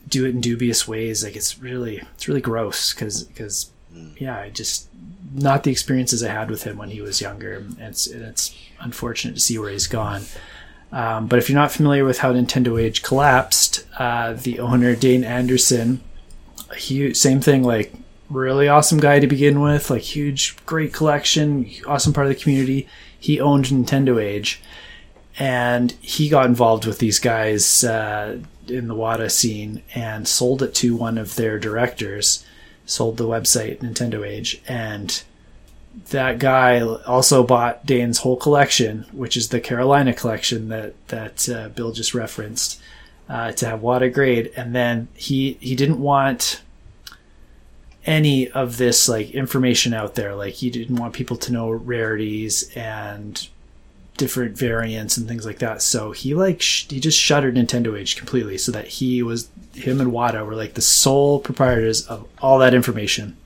do it in dubious ways like it's really it's really gross because because yeah i just not the experiences i had with him when he was younger and it's and it's unfortunate to see where he's gone. Um, but if you're not familiar with how nintendo age collapsed uh, the owner Dain Anderson huge same thing like really awesome guy to begin with like huge great collection awesome part of the community. He owned nintendo age and he got involved with these guys uh, in the WATA scene and sold it to one of their directors, sold the website Nintendo Age, and that guy also bought Dain's whole collection, which is the Carolina collection that that uh, Bill just referenced, uh, to have WATA grade, and then he he didn't want any of this like information out there. Like he didn't want people to know rarities and different variants and things like that. So he like sh- he just shuttered Nintendo Age completely, so that he was him and WATA were like the sole proprietors of all that information.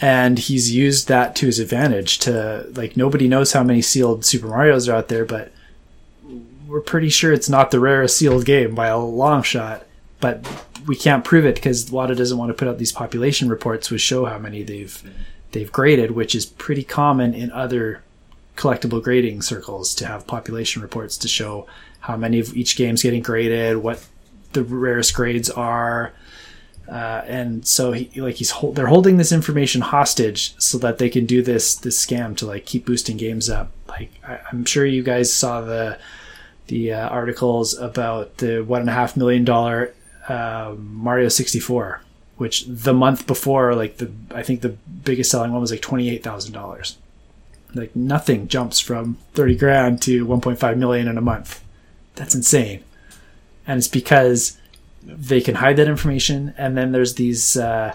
And he's used that to his advantage. To like nobody knows how many sealed Super Mario's are out there, but we're pretty sure it's not the rarest sealed game by a long shot. But we can't prove it because WATA doesn't want to put out these population reports which show how many they've they've graded, which is pretty common in other collectible grading circles to have population reports to show how many of each game's getting graded, what the rarest grades are. Uh, and so he like he's they're holding this information hostage so that they can do this this scam to like keep boosting games up. Like I, am sure you guys saw the the uh, articles about the one and a half million dollar uh, Mario 64, which the month before, like the I think the biggest selling one was like twenty eight thousand dollars like nothing jumps from 30 grand to 1.5 million in a month. That's insane. And it's because they can hide that information. And then there's these, uh,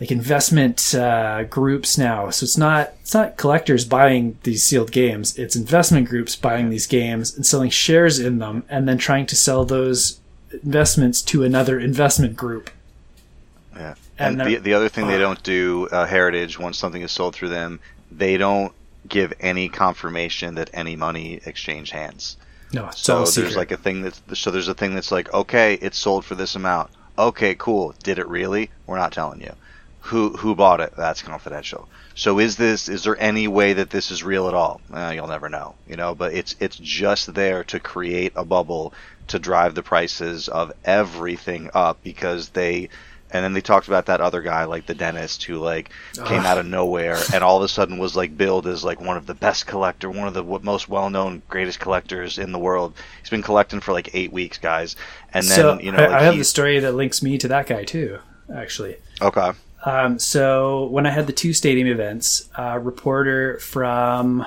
like investment uh, groups now. So it's not it's not collectors buying these sealed games. It's investment groups buying these games and selling shares in them, and then trying to sell those investments to another investment group. Yeah, and, and the the other thing uh, they don't do, uh, Heritage, once something is sold through them, they don't give any confirmation that any money exchange hands. No, so there's like a thing that's so there's a thing that's like okay, it's sold for this amount. Okay, cool. Did it really? We're not telling you. Who who bought it? That's confidential. So is this is there any way that this is real at all? Eh, you'll never know, you know. But it's it's just there to create a bubble to drive the prices of everything up because they and then they talked about that other guy, like the dentist, who like came out of nowhere and all of a sudden was like billed as like one of the best collector, one of the most well-known, greatest collectors in the world. He's been collecting for like eight weeks, guys. And then so you know, like, I, have the story that links me to that guy too, actually. Okay. Um, so when I had the two stadium events, a reporter from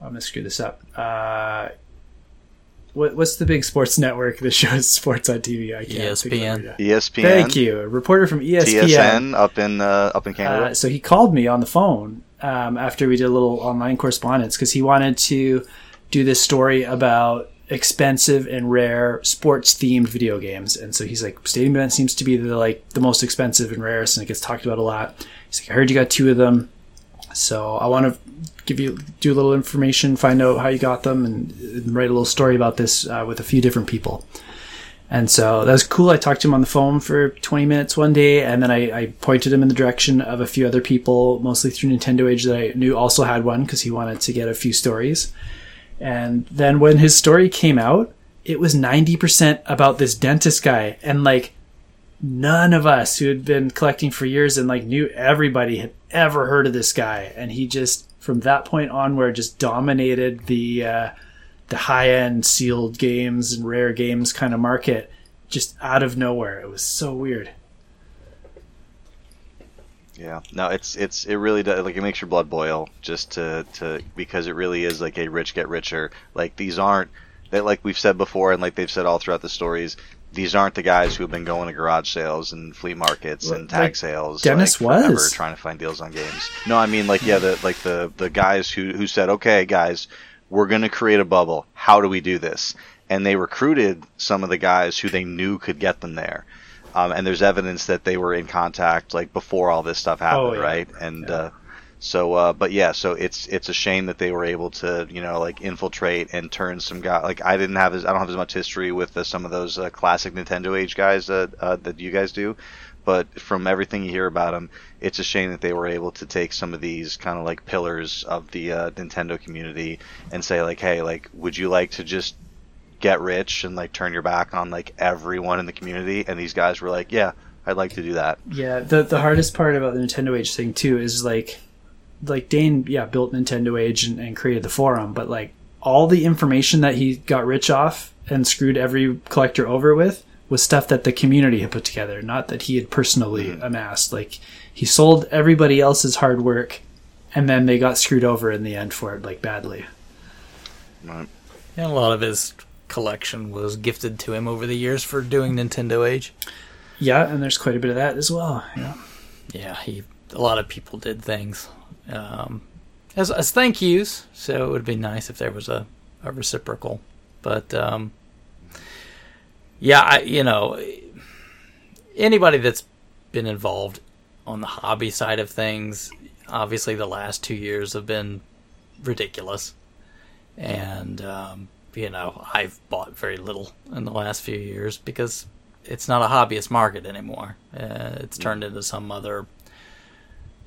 I'm gonna screw this up. Uh, what, what's the big sports network that shows [laughs] sports on TV? I can't. ESPN. ESPN. Thank you. A reporter from ESPN. TSN up in uh, up in Canada. Uh, so he called me on the phone um, after we did a little online correspondence because he wanted to do this story about expensive and rare sports themed video games. And so he's like, Stadium Event seems to be the like the most expensive and rarest, and it gets talked about a lot. He's like, I heard you got two of them. So I want to give you do a little information, find out how you got them, and, and write a little story about this uh, with a few different people. And so that was cool. I talked to him on the phone for 20 minutes one day, and then I, I pointed him in the direction of a few other people, mostly through Nintendo Age that I knew also had one because he wanted to get a few stories. And then when his story came out, it was 90% about this dentist guy and like none of us who had been collecting for years and like knew everybody had ever heard of this guy and he just from that point onward just dominated the uh, the high end sealed games and rare games kind of market just out of nowhere it was so weird Yeah, no, it's it's it really does like it makes your blood boil just to to because it really is like a rich get richer. Like these aren't that like we've said before and like they've said all throughout the stories. These aren't the guys who have been going to garage sales and flea markets and tag Like, sales. Deniz like, forever was. trying to find deals on games. No, I mean like yeah, the like the the guys who who said, okay, guys, we're gonna create a bubble. How do we do this? And they recruited some of the guys who they knew could get them there. Um, and there's evidence that they were in contact like before all this stuff happened, Oh, yeah. right? And uh, so, uh, but yeah, so it's it's a shame that they were able to you know like infiltrate and turn some guy like I didn't have as I don't have as much history with uh, some of those uh, classic Nintendo age guys uh, that you guys do, but from everything you hear about them, it's a shame that they were able to take some of these kind of like pillars of the uh, Nintendo community and say like, hey, like, would you like to just get rich and like turn your back on like everyone in the community? And these guys were like, yeah, I'd like to do that. Yeah, the the hardest part about the Nintendo Age thing too is like like Dain, yeah, built Nintendo Age and, and created the forum, but like all the information that he got rich off and screwed every collector over with was stuff that the community had put together, not that he had personally mm-hmm. amassed. Like he sold everybody else's hard work and then they got screwed over in the end for it like badly. Right. And a lot of his collection was gifted to him over the years for doing Nintendo Age. Yeah, and there's quite a bit of that as well. Yeah. Yeah, he a lot of people did things um, as as thank yous. So it would be nice if there was a, a reciprocal. But um, yeah, I you know anybody that's been involved on the hobby side of things, obviously the last two years have been ridiculous, and um, you know I've bought very little in the last few years because it's not a hobbyist market anymore. Uh, it's turned into some other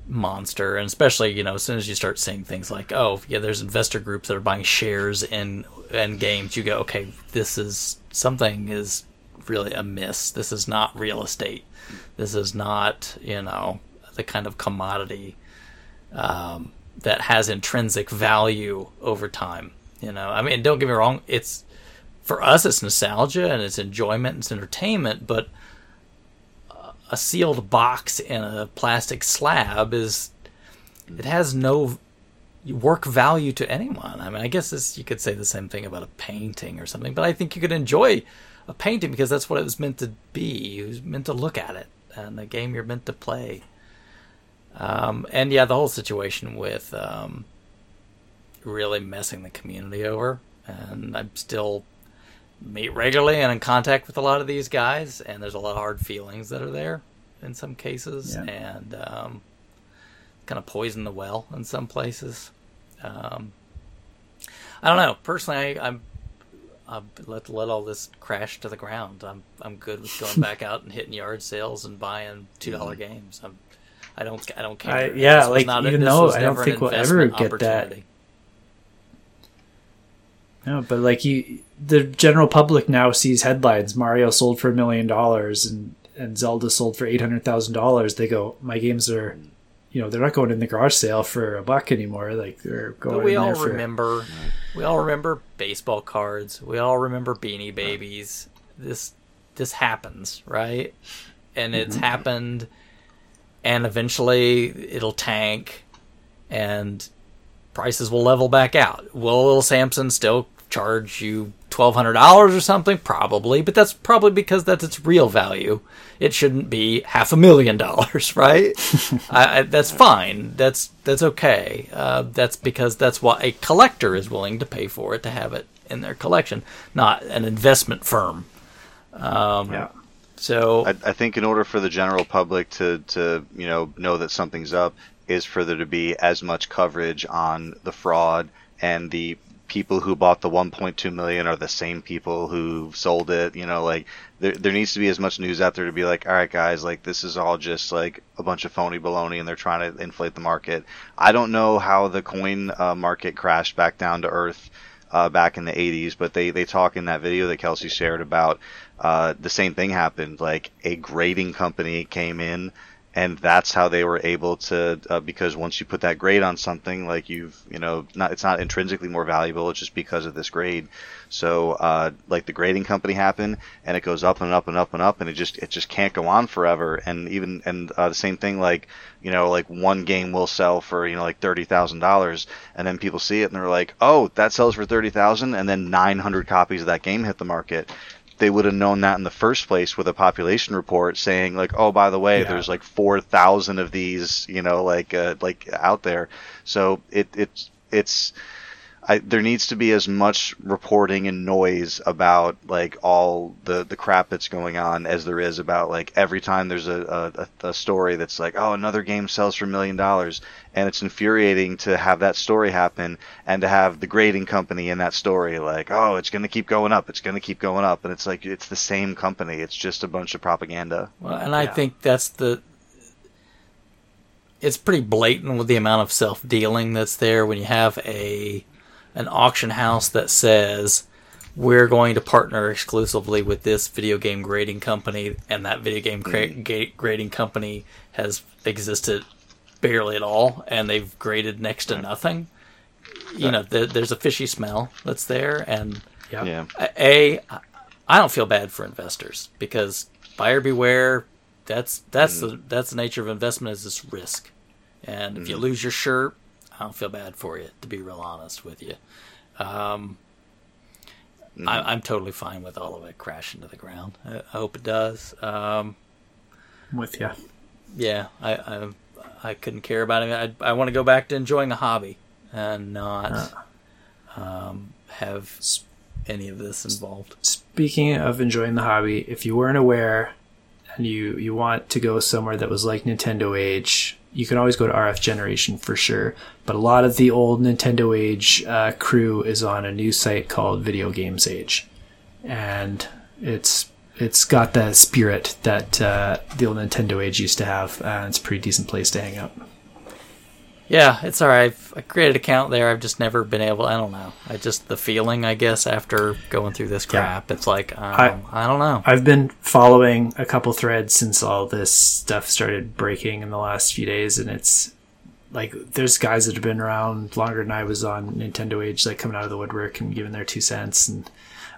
monster, and especially you know as soon as you start seeing things like oh yeah, there's investor groups that are buying shares in in games, you go okay, this is something is really amiss. This is not real estate. This is not you know the kind of commodity um, that has intrinsic value over time. You know, I mean, don't get me wrong. It's for us, it's nostalgia and it's enjoyment, and it's entertainment. But a sealed box in a plastic slab is it has no work value to anyone. I mean, I guess this, you could say the same thing about a painting or something. But I think you could enjoy a painting because that's what it was meant to be. It was meant to look at it, and the game you're meant to play. Um, and yeah, the whole situation with um, really messing the community over. And I'm still meet regularly and in contact with a lot of these guys, and there's a lot of hard feelings that are there in some cases, Yeah. and um, kind of poison the well in some places. Um, I don't know. Personally, I, I'm. I've let let all this crash to the ground. I'm I'm good with going [laughs] back out and hitting yard sales and buying two dollar games. I'm I don't I don't care. I- yeah, This like, not even this I don't think we'll ever get that. Opportunity. No, but like you, the general public now sees headlines: Mario sold for a million dollars and and Zelda sold for eight hundred thousand dollars. They go, my games are, you know, they're not going in the garage sale for a buck anymore. Like they're going. But we in all there for, remember, we all remember baseball cards. We all remember Beanie Babies. This this happens, right? And it's Mm-hmm. happened, and eventually it'll tank, and prices will level back out. Will Little Samson still charge you twelve hundred dollars or something? Probably, but that's probably because that's its real value. It shouldn't be half a million [laughs] dollars, right? [laughs] I, I, that's fine. That's that's okay. Uh, that's because that's what a collector is willing to pay for it to have it in their collection, not an investment firm. Um, Yeah. So I, I think in order for the general public to, to you know know that something's up is for there to be as much coverage on the fraud and the people who bought the 1.2 million are the same people who sold it. You know, like there there needs to be as much news out there to be like, all right, guys, like this is all just like a bunch of phony baloney and they're trying to inflate the market. I don't know how the coin uh, market crashed back down to earth uh, back in the 80s, but they, they talk in that video that Kelsey shared about uh, the same thing happened. Like a grading company came in, and that's how they were able to. Uh, because once you put that grade on something, like you've you know not it's not intrinsically more valuable. It's just because of this grade. So uh, like the grading company happened, and it goes up and up and up and up, and it just it just can't go on forever. And even and uh, the same thing like you know like one game will sell for you know like thirty thousand dollars, and then people see it and they're like, oh that sells for thirty thousand, and then nine hundred copies of that game hit the market they would have known that in the first place with a population report saying like, oh, by the way, yeah. there's like four thousand of these, you know, like uh, like out there. So it it's it's I, there needs to be as much reporting and noise about like all the, the crap that's going on as there is about like every time there's a, a, a story that's like oh another game sells for a million dollars. And it's infuriating to have that story happen and to have the grading company in that story like oh it's going to keep going up it's going to keep going up. And it's like it's the same company it's just a bunch of propaganda. Well and I think that's the it's pretty blatant with the amount of self dealing that's there when you have a an auction house that says we're going to partner exclusively with this video game grading company, and that video game cra- mm. grading company has existed barely at all, and they've graded next to nothing. You know, th- there's a fishy smell that's there, and yeah. a I don't feel bad for investors because buyer beware. That's that's mm. the that's the nature of investment is this risk, and if you mm-hmm. lose your shirt, I don't feel bad for you, to be real honest with you. Um, mm-hmm. I, am totally fine with all of it crashing to the ground. I, I hope it does. Um, I'm with you. Yeah, I, I, I couldn't care about it. I, I want to go back to enjoying the hobby and not uh, um, have any of this involved. Speaking of enjoying the hobby, if you weren't aware and you you want to go somewhere that was like Nintendo Age you can always go to RF Generation for sure. But a lot of the old Nintendo Age uh, crew is on a new site called Video Games Age, and it's it's got that spirit that uh, the old Nintendo Age used to have, and it's a pretty decent place to hang out. Yeah, it's all right. I created an account there. I've just never been able. I don't know. I just the feeling, I guess, after going through this crap, yeah. it's like um, I, I don't know. I've been following a couple threads since all this stuff started breaking in the last few days, and it's like there's guys that have been around longer than I was on Nintendo Age, like coming out of the woodwork and giving their two cents, and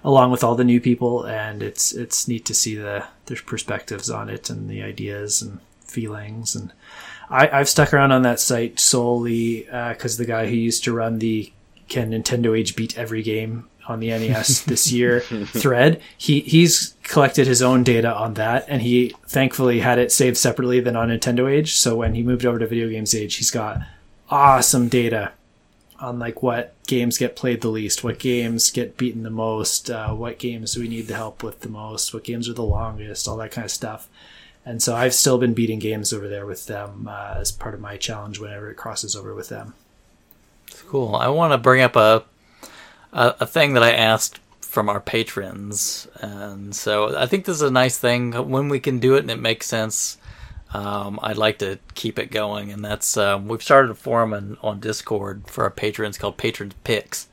along with all the new people, and it's it's neat to see the their perspectives on it and the ideas and feelings and I, have stuck around on that site solely because uh, the guy who used to run the Can Nintendo Age beat every game on the NES [laughs] this year thread, he he's collected his own data on that, and he thankfully had it saved separately than on Nintendo Age. So when he moved over to Video Games Age, he's got awesome data on like what games get played the least, what games get beaten the most, uh, what games we need the help with the most, what games are the longest, all that kind of stuff and so I've still been beating games over there with them uh, as part of my challenge whenever it crosses over with them. Cool. I want to bring up a, a, a thing that I asked from our patrons, and so I think this is a nice thing when we can do it and it makes sense. Um, I'd like to keep it going, and that's um, we've started a forum on, on Discord for our patrons called Patrons Picks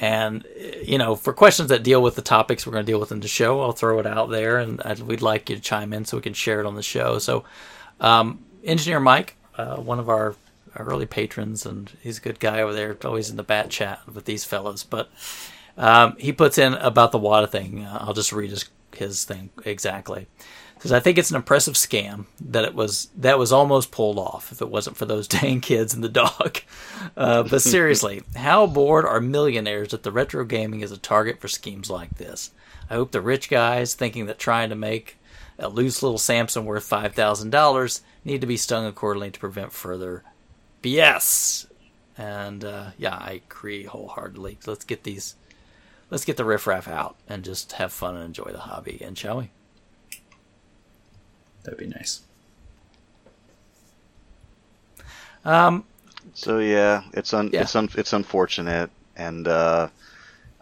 and you know, for questions that deal with the topics we're going to deal with in the show, I'll throw it out there, and I'd, we'd like you to chime in so we can share it on the show. So, um, Engineer Mike, uh, one of our early patrons, and he's a good guy over there, always in the bat chat with these fellows. But um, he puts in about the WATA thing. Uh, I'll just read his his thing exactly because I think it's an impressive scam that it was that was almost pulled off if it wasn't for those [laughs] dang kids and the dog. Uh, but [laughs] seriously, how bored are millionaires that the retro gaming is a target for schemes like this? I hope the rich guys thinking that trying to make a loose little Samson worth five thousand dollars need to be stung accordingly to prevent further BS. And uh, yeah, I agree wholeheartedly. Let's get these, let's get the riffraff out and just have fun and enjoy the hobby. And shall we? That'd be nice. Um. So yeah, it's un yeah. it's un it's unfortunate, and uh,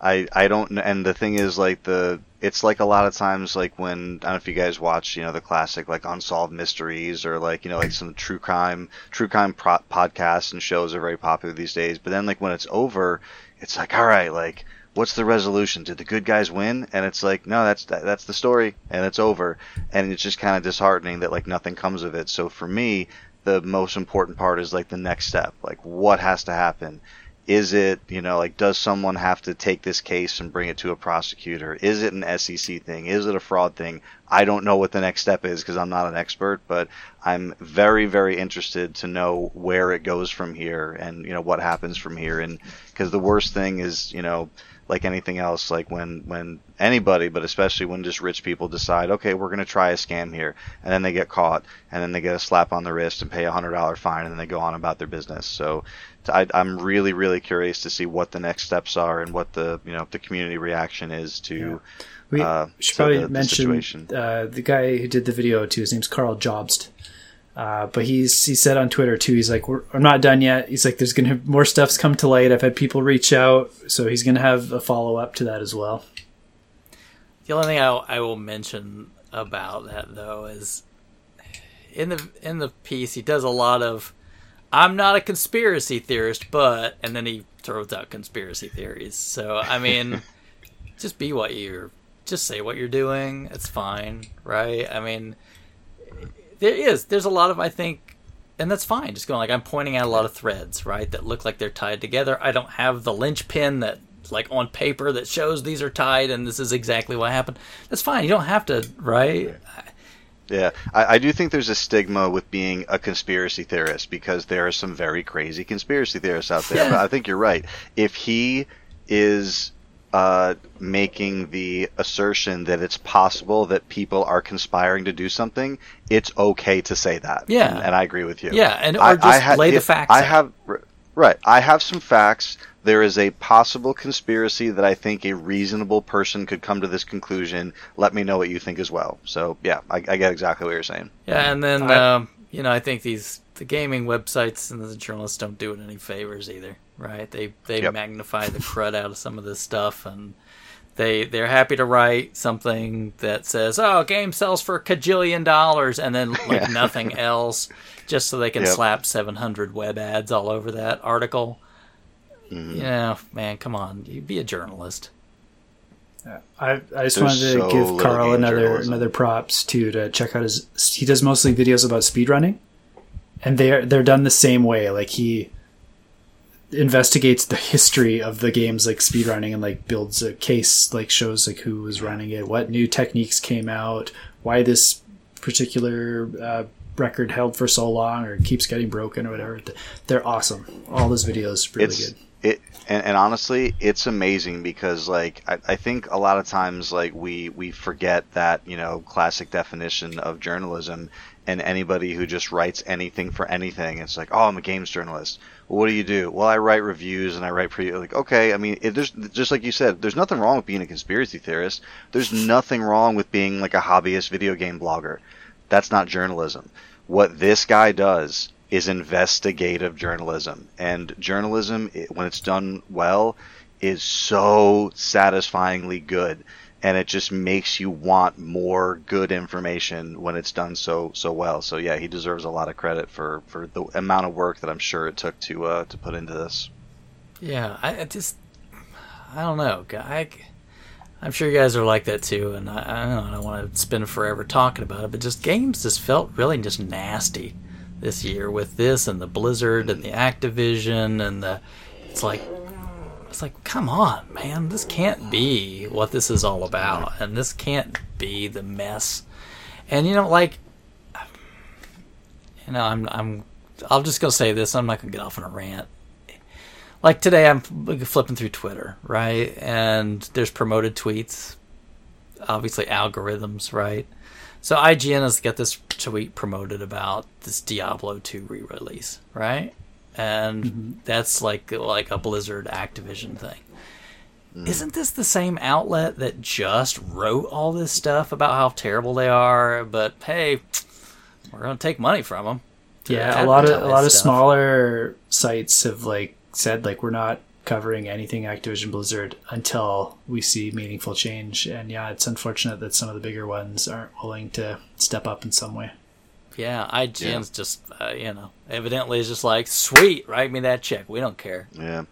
I I don't and the thing is like the it's like a lot of times like when I don't know if you guys watch you know the classic like unsolved mysteries or like you know like some true crime true crime pro- podcasts and shows are very popular these days. But then like when it's over, it's like, all right, like what's the resolution? Did the good guys win? And it's like, no, that's that, that's the story, and it's over. And it's just kind of disheartening that like nothing comes of it. So for me, the most important part is like the next step. Like what has to happen? Is it, you know, like does someone have to take this case and bring it to a prosecutor? Is it an SEC thing? Is it a fraud thing? I don't know what the next step is because I'm not an expert, but I'm very, very interested to know where it goes from here and, you know, what happens from here. And because the worst thing is, you know, like anything else, like when when anybody, but especially when just rich people decide, okay, we're going to try a scam here, and then they get caught, and then they get a slap on the wrist and pay a hundred dollar fine, and then they go on about their business. So I, am really really curious to see what the next steps are and what the you know the community reaction is to. Yeah. We uh, should probably the, mention the, uh, the guy who did the video too. His name's Karl Jobst. Uh, but he's he said on Twitter too. He's like, "I'm not done yet." He's like, "There's gonna have more stuff's come to light." I've had people reach out, so he's gonna have a follow up to that as well. The only thing I, I will mention about that though is in the in the piece he does a lot of I'm not a conspiracy theorist, but and then he throws out conspiracy theories. So I mean, [laughs] just be what you're, just say what you're doing. It's fine, right? I mean there is. There's a lot of I think, and that's fine. Just going like I'm pointing out a lot of threads, right, that look like they're tied together. I don't have the linchpin that like on paper that shows these are tied and this is exactly what happened. That's fine. You don't have to, right? Yeah, I, I, do think there's a stigma with being a conspiracy theorist because there are some very crazy conspiracy theorists out there. But I think you're right. If he is uh, making the assertion that it's possible that people are conspiring to do something, it's okay to say that. Yeah, and, and I agree with you. Yeah, and or I, just I ha- lay the facts. I out. have right. I have some facts. There is a possible conspiracy that I think a reasonable person could come to this conclusion. Let me know what you think as well. So yeah, I, I get exactly what you're saying. Yeah, and then um, you know I think these the gaming websites and the journalists don't do it any favors either right? They they yep. magnify the crud out of some of this stuff, and they they're happy to write something that says, "Oh, game sells for a cajillion dollars," and then like yeah. nothing [laughs] else, just so they can yep. slap seven hundred web ads all over that article. Mm-hmm. You know, man, come on, you be a journalist. Yeah. I, I just There's wanted to so give Karl another journalism. another props too to check out his. He does mostly videos about speedrunning, and they're they're done the same way. Like he investigates the history of the games like speedrunning and like builds a case like shows like who was running it what new techniques came out why this particular uh, record held for so long or keeps getting broken or whatever. They're awesome. All those videos really it's, good. it and, and, honestly it's amazing because like I, I think a lot of times like we we forget that you know classic definition of journalism and anybody who just writes anything for anything it's like oh i'm a games journalist well, what do you do? Well, I write reviews and I write pre like okay. I mean, it, there's just like you said, there's nothing wrong with being a conspiracy theorist. There's nothing wrong with being like a hobbyist video game blogger. That's not journalism. What this guy does is investigative journalism, and journalism, when it's done well, is so satisfyingly good and it just makes you want more good information when it's done so so well. So yeah, he deserves a lot of credit for for the amount of work that I'm sure it took to uh, to put into this. Yeah, I, I just I don't know. I, I'm sure you guys are like that too, and I, I don't. I don't want to spend forever talking about it, but just games just felt really just nasty this year with this and the Blizzard and the Activision and the. It's like it's like, come on, man, this can't be what this is all about, and this can't be the mess. And you know, like, you know, I'm, I'm, I'm just gonna say this. I'm not gonna get off on a rant. Like today, I'm flipping through Twitter, right, and there's promoted tweets, obviously algorithms, right. So IGN has got this tweet promoted about this Diablo 2 re-release, right? And mm-hmm. that's like like a Blizzard Activision thing. Mm. Isn't this the same outlet that just wrote all this stuff about how terrible they are? But hey, we're gonna take money from them. Yeah, a lot of a lot stuff. of smaller sites have like said like we're not covering anything Activision Blizzard until we see meaningful change. And yeah, it's unfortunate that some of the bigger ones aren't willing to step up in some way. Yeah, IGN's yeah. just uh, you know evidently is just like sweet, write me that check. We don't care. Yeah,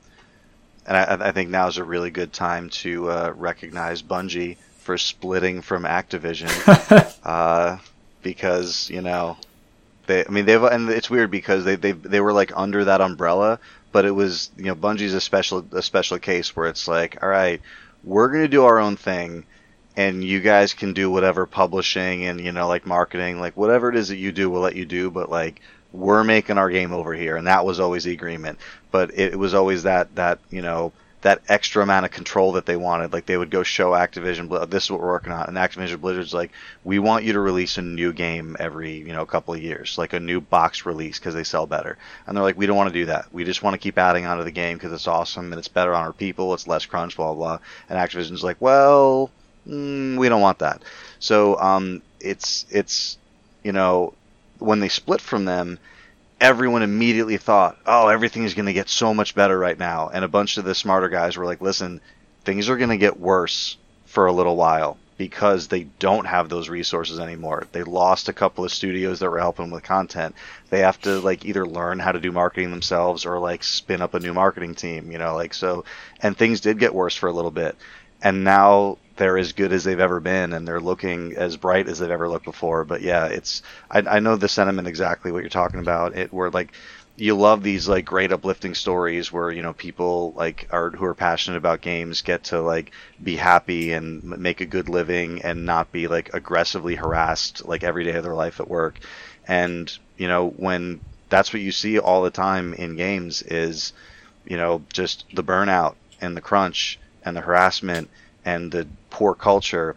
and I, I think now is a really good time to uh, recognize Bungie for splitting from Activision, [laughs] uh, because you know, they. I mean, they've and it's weird because they they they were like under that umbrella, but it was you know Bungie's a special a special case where it's like, all right, we're gonna do our own thing. And you guys can do whatever publishing and you know like marketing, like whatever it is that you do, we'll let you do. But like we're making our game over here, and that was always the agreement. But it, was always that that you know that extra amount of control that they wanted. Like they would go show Activision, this is what we're working on, and Activision Blizzard's like, we want you to release a new game every you know couple of years, like a new box release because they sell better. And they're like, we don't want to do that. We just want to keep adding onto the game because it's awesome and it's better on our people. It's less crunch, blah. blah. And Activision's like, well, mm, we don't want that. So um, it's it's you know when they split from them, everyone immediately thought, "Oh, everything is going to get so much better right now." And a bunch of the smarter guys were like, "Listen, things are going to get worse for a little while because they don't have those resources anymore. They lost a couple of studios that were helping with content. They have to like either learn how to do marketing themselves or like spin up a new marketing team, you know, like so and things did get worse for a little bit. And now they're as good as they've ever been and they're looking as bright as they've ever looked before. But yeah, it's I, I know the sentiment exactly what you're talking about. It where like you love these like great uplifting stories where you know people like are who are passionate about games get to like be happy and make a good living and not be like aggressively harassed like every day of their life at work. And you know when that's what you see all the time in games is you know just the burnout and the crunch and the harassment and the poor culture.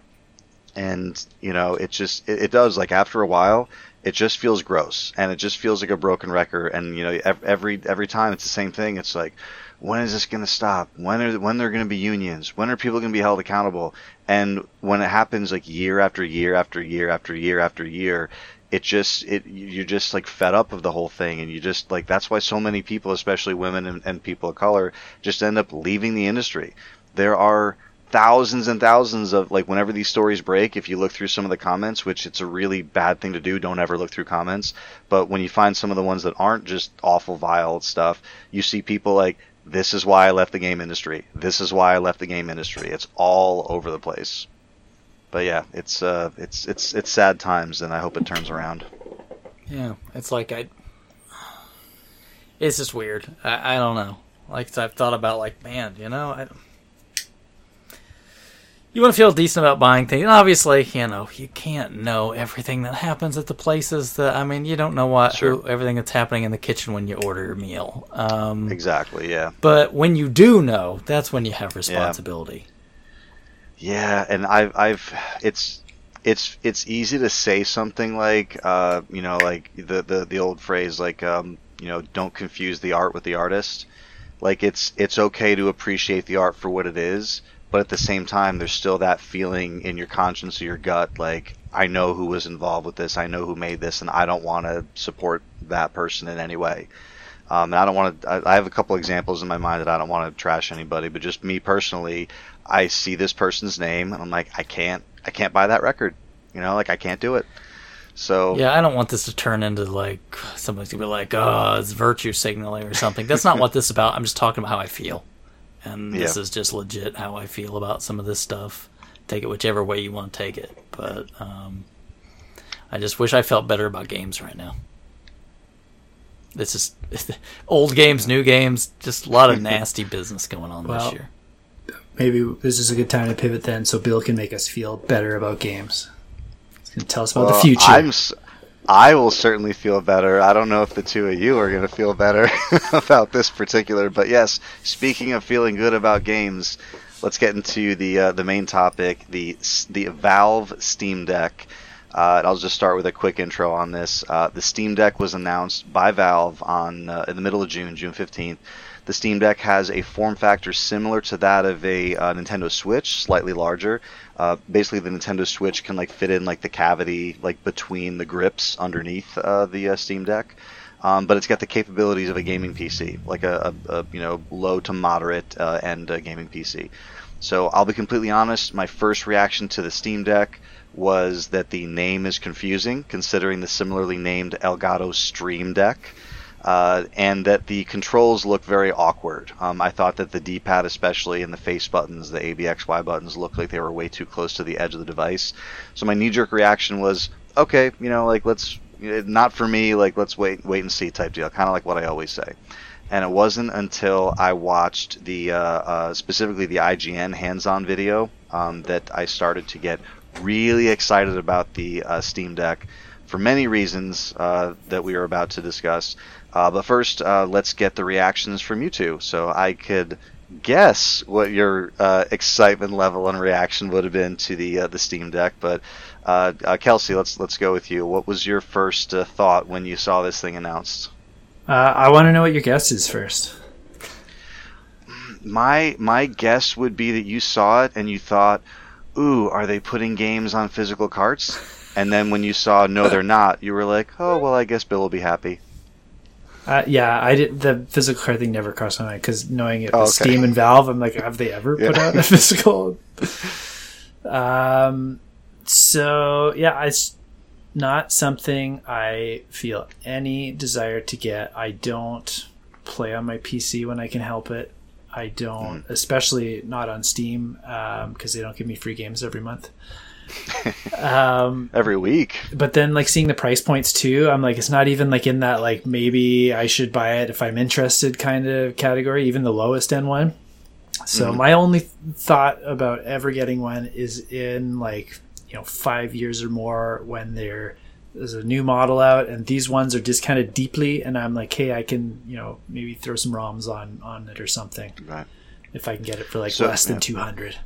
And you know it just it, it, does like after a while it just feels gross. And it just feels like a broken record. And you know every every time it's the same thing. It's like when is this going to stop? When are when there going to be unions? When are people going to be held accountable? And when it happens like year after year after year after year after year it just it you're just like fed up of the whole thing. And you just like that's why so many people especially women and, and people of color just end up leaving the industry. There are thousands and thousands of like whenever these stories break if you look through some of the comments which it's a really bad thing to do don't ever look through comments but when you find some of the ones that aren't just awful vile stuff you see people like this is why i left the game industry. This is why i left the game industry. It's all over the place. But yeah it's uh it's it's it's sad times and i hope it turns around. Yeah it's like i it's just weird. I, I don't know. Like i've thought about like man you know i you want to feel decent about buying things. And obviously, you know, you can't know everything that happens at the places that, I mean, you don't know what, sure. everything that's happening in the kitchen when you order your meal. Um, exactly, yeah. But when you do know, that's when you have responsibility. Yeah, yeah and I've, I've, it's, it's, it's easy to say something like, uh, you know, like the, the, the old phrase, like, um, you know, don't confuse the art with the artist. Like it's, it's okay to appreciate the art for what it is but at the same time there's still that feeling in your conscience or your gut like i know who was involved with this i know who made this and i don't want to support that person in any way um, and i don't want to I, I have a couple examples in my mind that i don't want to trash anybody but just me personally i see this person's name and i'm like i can't i can't buy that record you know like i can't do it so yeah, I don't want this to turn into like somebody's gonna be like, "Oh, it's virtue signaling" or something. That's not what this is about. I'm just talking about how I feel and this yeah. is just legit how I feel about some of this stuff. Take it whichever way you want to take it, but um, I just wish I felt better about games right now. This is [laughs] old games, new games, just a lot of nasty business going on well, this year. Maybe this is a good time to pivot then, so Bill can make us feel better about games. He's going to tell us about well, the future. I'm I will certainly feel better. I don't know if the two of you are going to feel better [laughs] about this particular, but yes. Speaking of feeling good about games, let's get into the uh, the main topic the the Valve Steam Deck. Uh, I'll just start with a quick intro on this. Uh, the Steam Deck was announced by Valve on uh, in the middle of June, June 15th. The Steam Deck has a form factor similar to that of a uh, Nintendo Switch, slightly larger. Uh, basically, the Nintendo Switch can like fit in like the cavity like between the grips underneath uh, the uh, Steam Deck. Um, but it's got the capabilities of a gaming PC, like a, a, a you know low to moderate uh, end uh, gaming PC. So I'll be completely honest. My first reaction to the Steam Deck was that the name is confusing, considering the similarly named Elgato Stream Deck. Uh, and that the controls look very awkward. Um, I thought that the D-pad, especially, and the face buttons, the ABXY buttons, looked like they were way too close to the edge of the device. So my knee-jerk reaction was, okay, you know, like let's not for me, like let's wait, wait and see type deal, kind of like what I always say. And it wasn't until I watched the uh, uh, specifically the IGN hands-on video um, that I started to get really excited about the uh, Steam Deck for many reasons uh, that we are about to discuss. Uh, but first, uh, let's get the reactions from you two, so I could guess what your uh, excitement level and reaction would have been to the uh, the Steam Deck. But uh, Kelsey, let's let's go with you. What was your first thought when you saw this thing announced? I want to know what your guess is first. My my guess would be that you saw it and you thought, "Ooh, are they putting games on physical carts?" And then when you saw, "No, they're not," you were like, "Oh, well, I guess Bill will be happy." Uh, yeah, I did. The physical card thing never crossed my mind because knowing it was oh, okay. Steam and Valve, I'm like, have they ever yeah. put out a [laughs] physical? um, so yeah, it's not something I feel any desire to get. I don't play on my PC when I can help it. I don't, mm. especially not on Steam because um, they don't give me free games every month um, every week. But then, like seeing the price points too, I'm like, it's not even like in that like maybe I should buy it if I'm interested kind of category, even the lowest end one. So mm-hmm. my only thought about ever getting one is in like you know five years or more when there there's a new model out and these ones are discounted deeply and I'm like hey I can you know maybe throw some ROMs on on it or something right if I can get it for like so, less than yeah. 200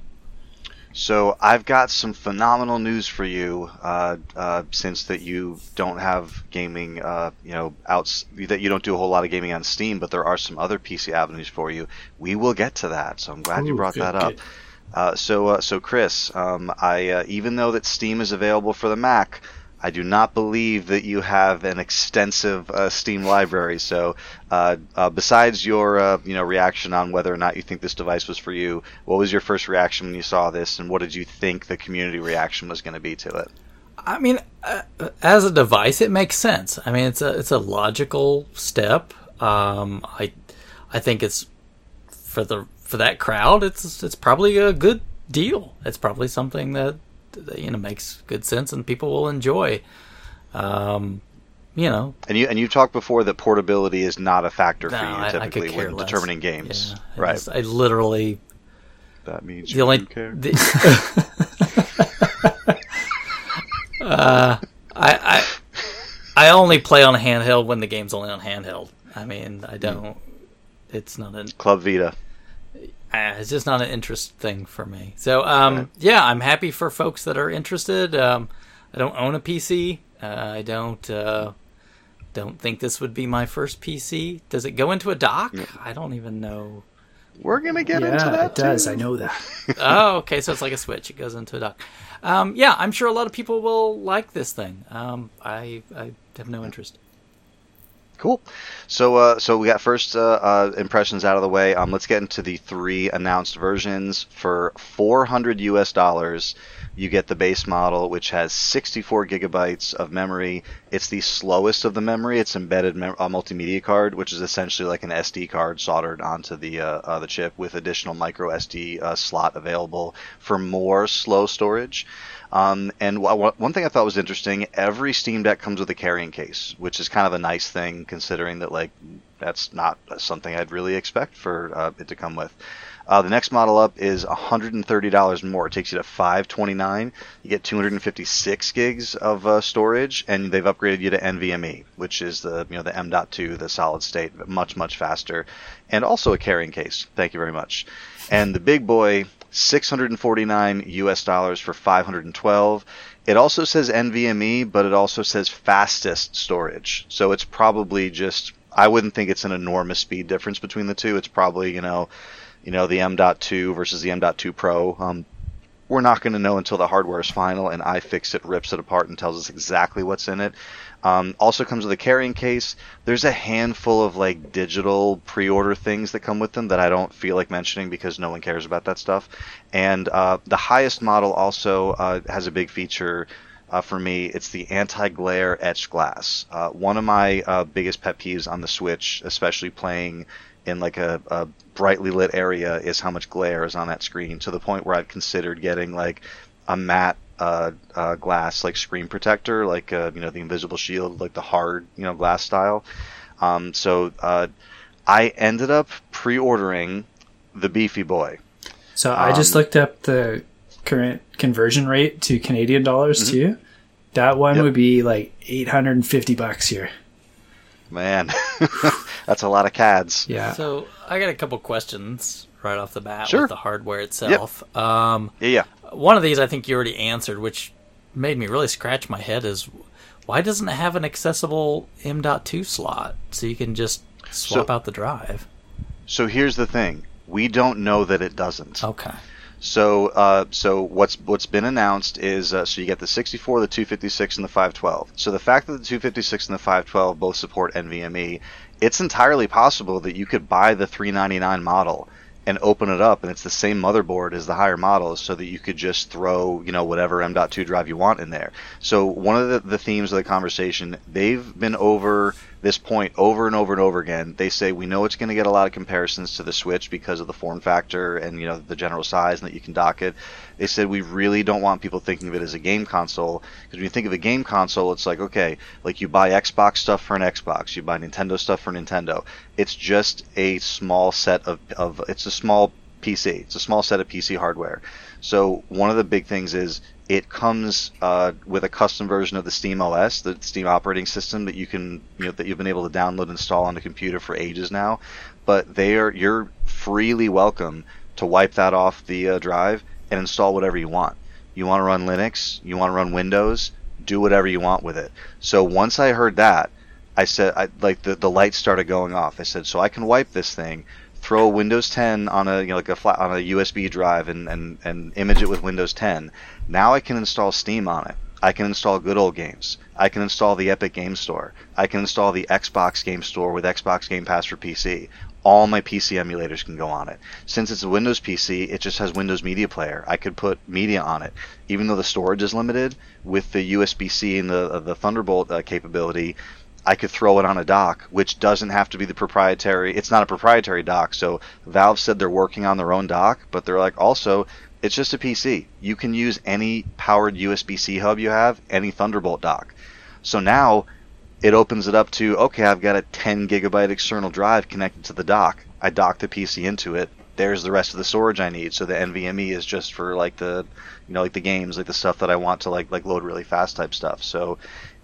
so I've got some phenomenal news for you. Uh, uh, since that you don't have gaming, uh, you know, outs that you don't do a whole lot of gaming on Steam, but there are some other PC avenues for you. We will get to that. So I'm glad Ooh, you brought good, that up. Uh, so uh, so Chris, um, I uh, even though that Steam is available for the Mac. I do not believe that you have an extensive uh, Steam library. So, uh, uh, besides your uh, you know reaction on whether or not you think this device was for you, what was your first reaction when you saw this, and what did you think the community reaction was going to be to it? I mean, uh, as a device, it makes sense. I mean, it's a it's a logical step. Um, I I think it's for the for that crowd. It's it's probably a good deal. It's probably something that you know makes good sense and people will enjoy. Um, you know, and you and you talked before that portability is not a factor no, for you typically I, I when less. determining games, yeah, right? I, just, I literally. That means the only care. The, [laughs] uh, I I I only play on handheld when the game's only on handheld. I mean, I don't. Mm. It's not a Club Vita uh, it's just not an interest thing for me. So um, yeah, I'm happy for folks that are interested. Um, I don't own a PC. Uh, I don't uh, don't think this would be my first PC. Does it go into a dock? I don't even know. We're gonna get yeah, into that. It does. I know that. [laughs] oh, okay. So it's like a switch. It goes into a dock. Um, yeah, I'm sure a lot of people will like this thing. Um, I I have no interest. Cool. So, uh, so we got first uh, uh, impressions out of the way. Um, let's get into the three announced versions. For 400 US dollars, you get the base model, which has 64 gigabytes of memory. It's the slowest of the memory. It's embedded mem- multimedia card, which is essentially like an SD card soldered onto the uh, uh, the chip with additional micro SD uh, slot available for more slow storage. Um, and w- one thing I thought was interesting, every Steam Deck comes with a carrying case, which is kind of a nice thing considering that like that's not something I'd really expect for uh, it to come with. Uh, the next model up is $130 more. It takes you to 529. You get 256 gigs of uh, storage, and they've upgraded you to NVMe, which is the you know the M.2, the solid state, much much faster, and also a carrying case. Thank you very much. And the big boy 649 US dollars for 512. It also says NVMe, but it also says fastest storage. So it's probably just I wouldn't think it's an enormous speed difference between the two. It's probably, you know, you know, the M.2 versus the M.2 Pro. Um, we're not going to know until the hardware is final and iFixit rips it apart and tells us exactly what's in it. Um, also comes with a carrying case. There's a handful of like digital pre-order things that come with them that I don't feel like mentioning because no one cares about that stuff. And uh, the highest model also uh, has a big feature. uh, for me, it's the anti-glare etched glass. Uh, one of my uh, biggest pet peeves on the Switch, especially playing in like a, a, brightly lit area, is how much glare is on that screen. To the point where I've considered getting like a matte uh, uh, glass like screen protector, like uh, you know the invisible shield, like the hard you know glass style. Um, so uh, I ended up pre-ordering the Beefy Boy. So I just um, looked up the current conversion rate to Canadian dollars mm-hmm. too. That one yep. would be like 850 bucks here. Man, [laughs] that's a lot of CADs. Yeah. So I got a couple questions right off the bat sure. with the hardware itself. Yep. Um, yeah, yeah. One of these I think you already answered, which made me really scratch my head is why doesn't it have an accessible M.2 slot so you can just swap so, out the drive? So here's the thing: we don't know that it doesn't. Okay. So, uh, so what's what's been announced is uh, so you get the 64, the 256, and the 512. So the fact that the 256 and the 512 both support NVMe, it's entirely possible that you could buy the 399 model and open it up and it's the same motherboard as the higher models so that you could just throw you know whatever m.2 drive you want in there. So one of the, the themes of the conversation they've been over this point over and over and over again they say we know it's going to get a lot of comparisons to the switch because of the form factor and you know the general size and that you can dock it they said we really don't want people thinking of it as a game console because when you think of a game console, it's like okay, like you buy Xbox stuff for an Xbox, you buy Nintendo stuff for Nintendo. It's just a small set of of it's a small PC. It's a small set of PC hardware. So one of the big things is it comes uh, with a custom version of the Steam OS, the Steam operating system that you can you know that you've been able to download and install on the computer for ages now. But they are you're freely welcome to wipe that off the uh, drive and install whatever you want. You want to run Linux, you want to run Windows, do whatever you want with it. So once I heard that, I said, I, like the the lights started going off. I said, so I can wipe this thing, throw Windows 10 on a you know like a flat on a USB drive and and and image it with Windows 10. Now I can install Steam on it. I can install good old games. I can install the Epic Game Store. I can install the Xbox Game Store with Xbox Game Pass for PC all my PC emulators can go on it. Since it's a Windows PC, it just has Windows Media Player. I could put media on it, even though the storage is limited. With the USB-C and the the Thunderbolt uh, capability, I could throw it on a dock, which doesn't have to be the proprietary. It's not a proprietary dock. So Valve said they're working on their own dock, but they're like also it's just a PC. You can use any powered USB-C hub you have, any Thunderbolt dock. So now it opens it up to okay, I've got a 10 gigabyte external drive connected to the dock. I dock the PC into it. There's the rest of the storage I need. So the NVMe is just for like the, you know, like the games, like the stuff that I want to like like load really fast type stuff. So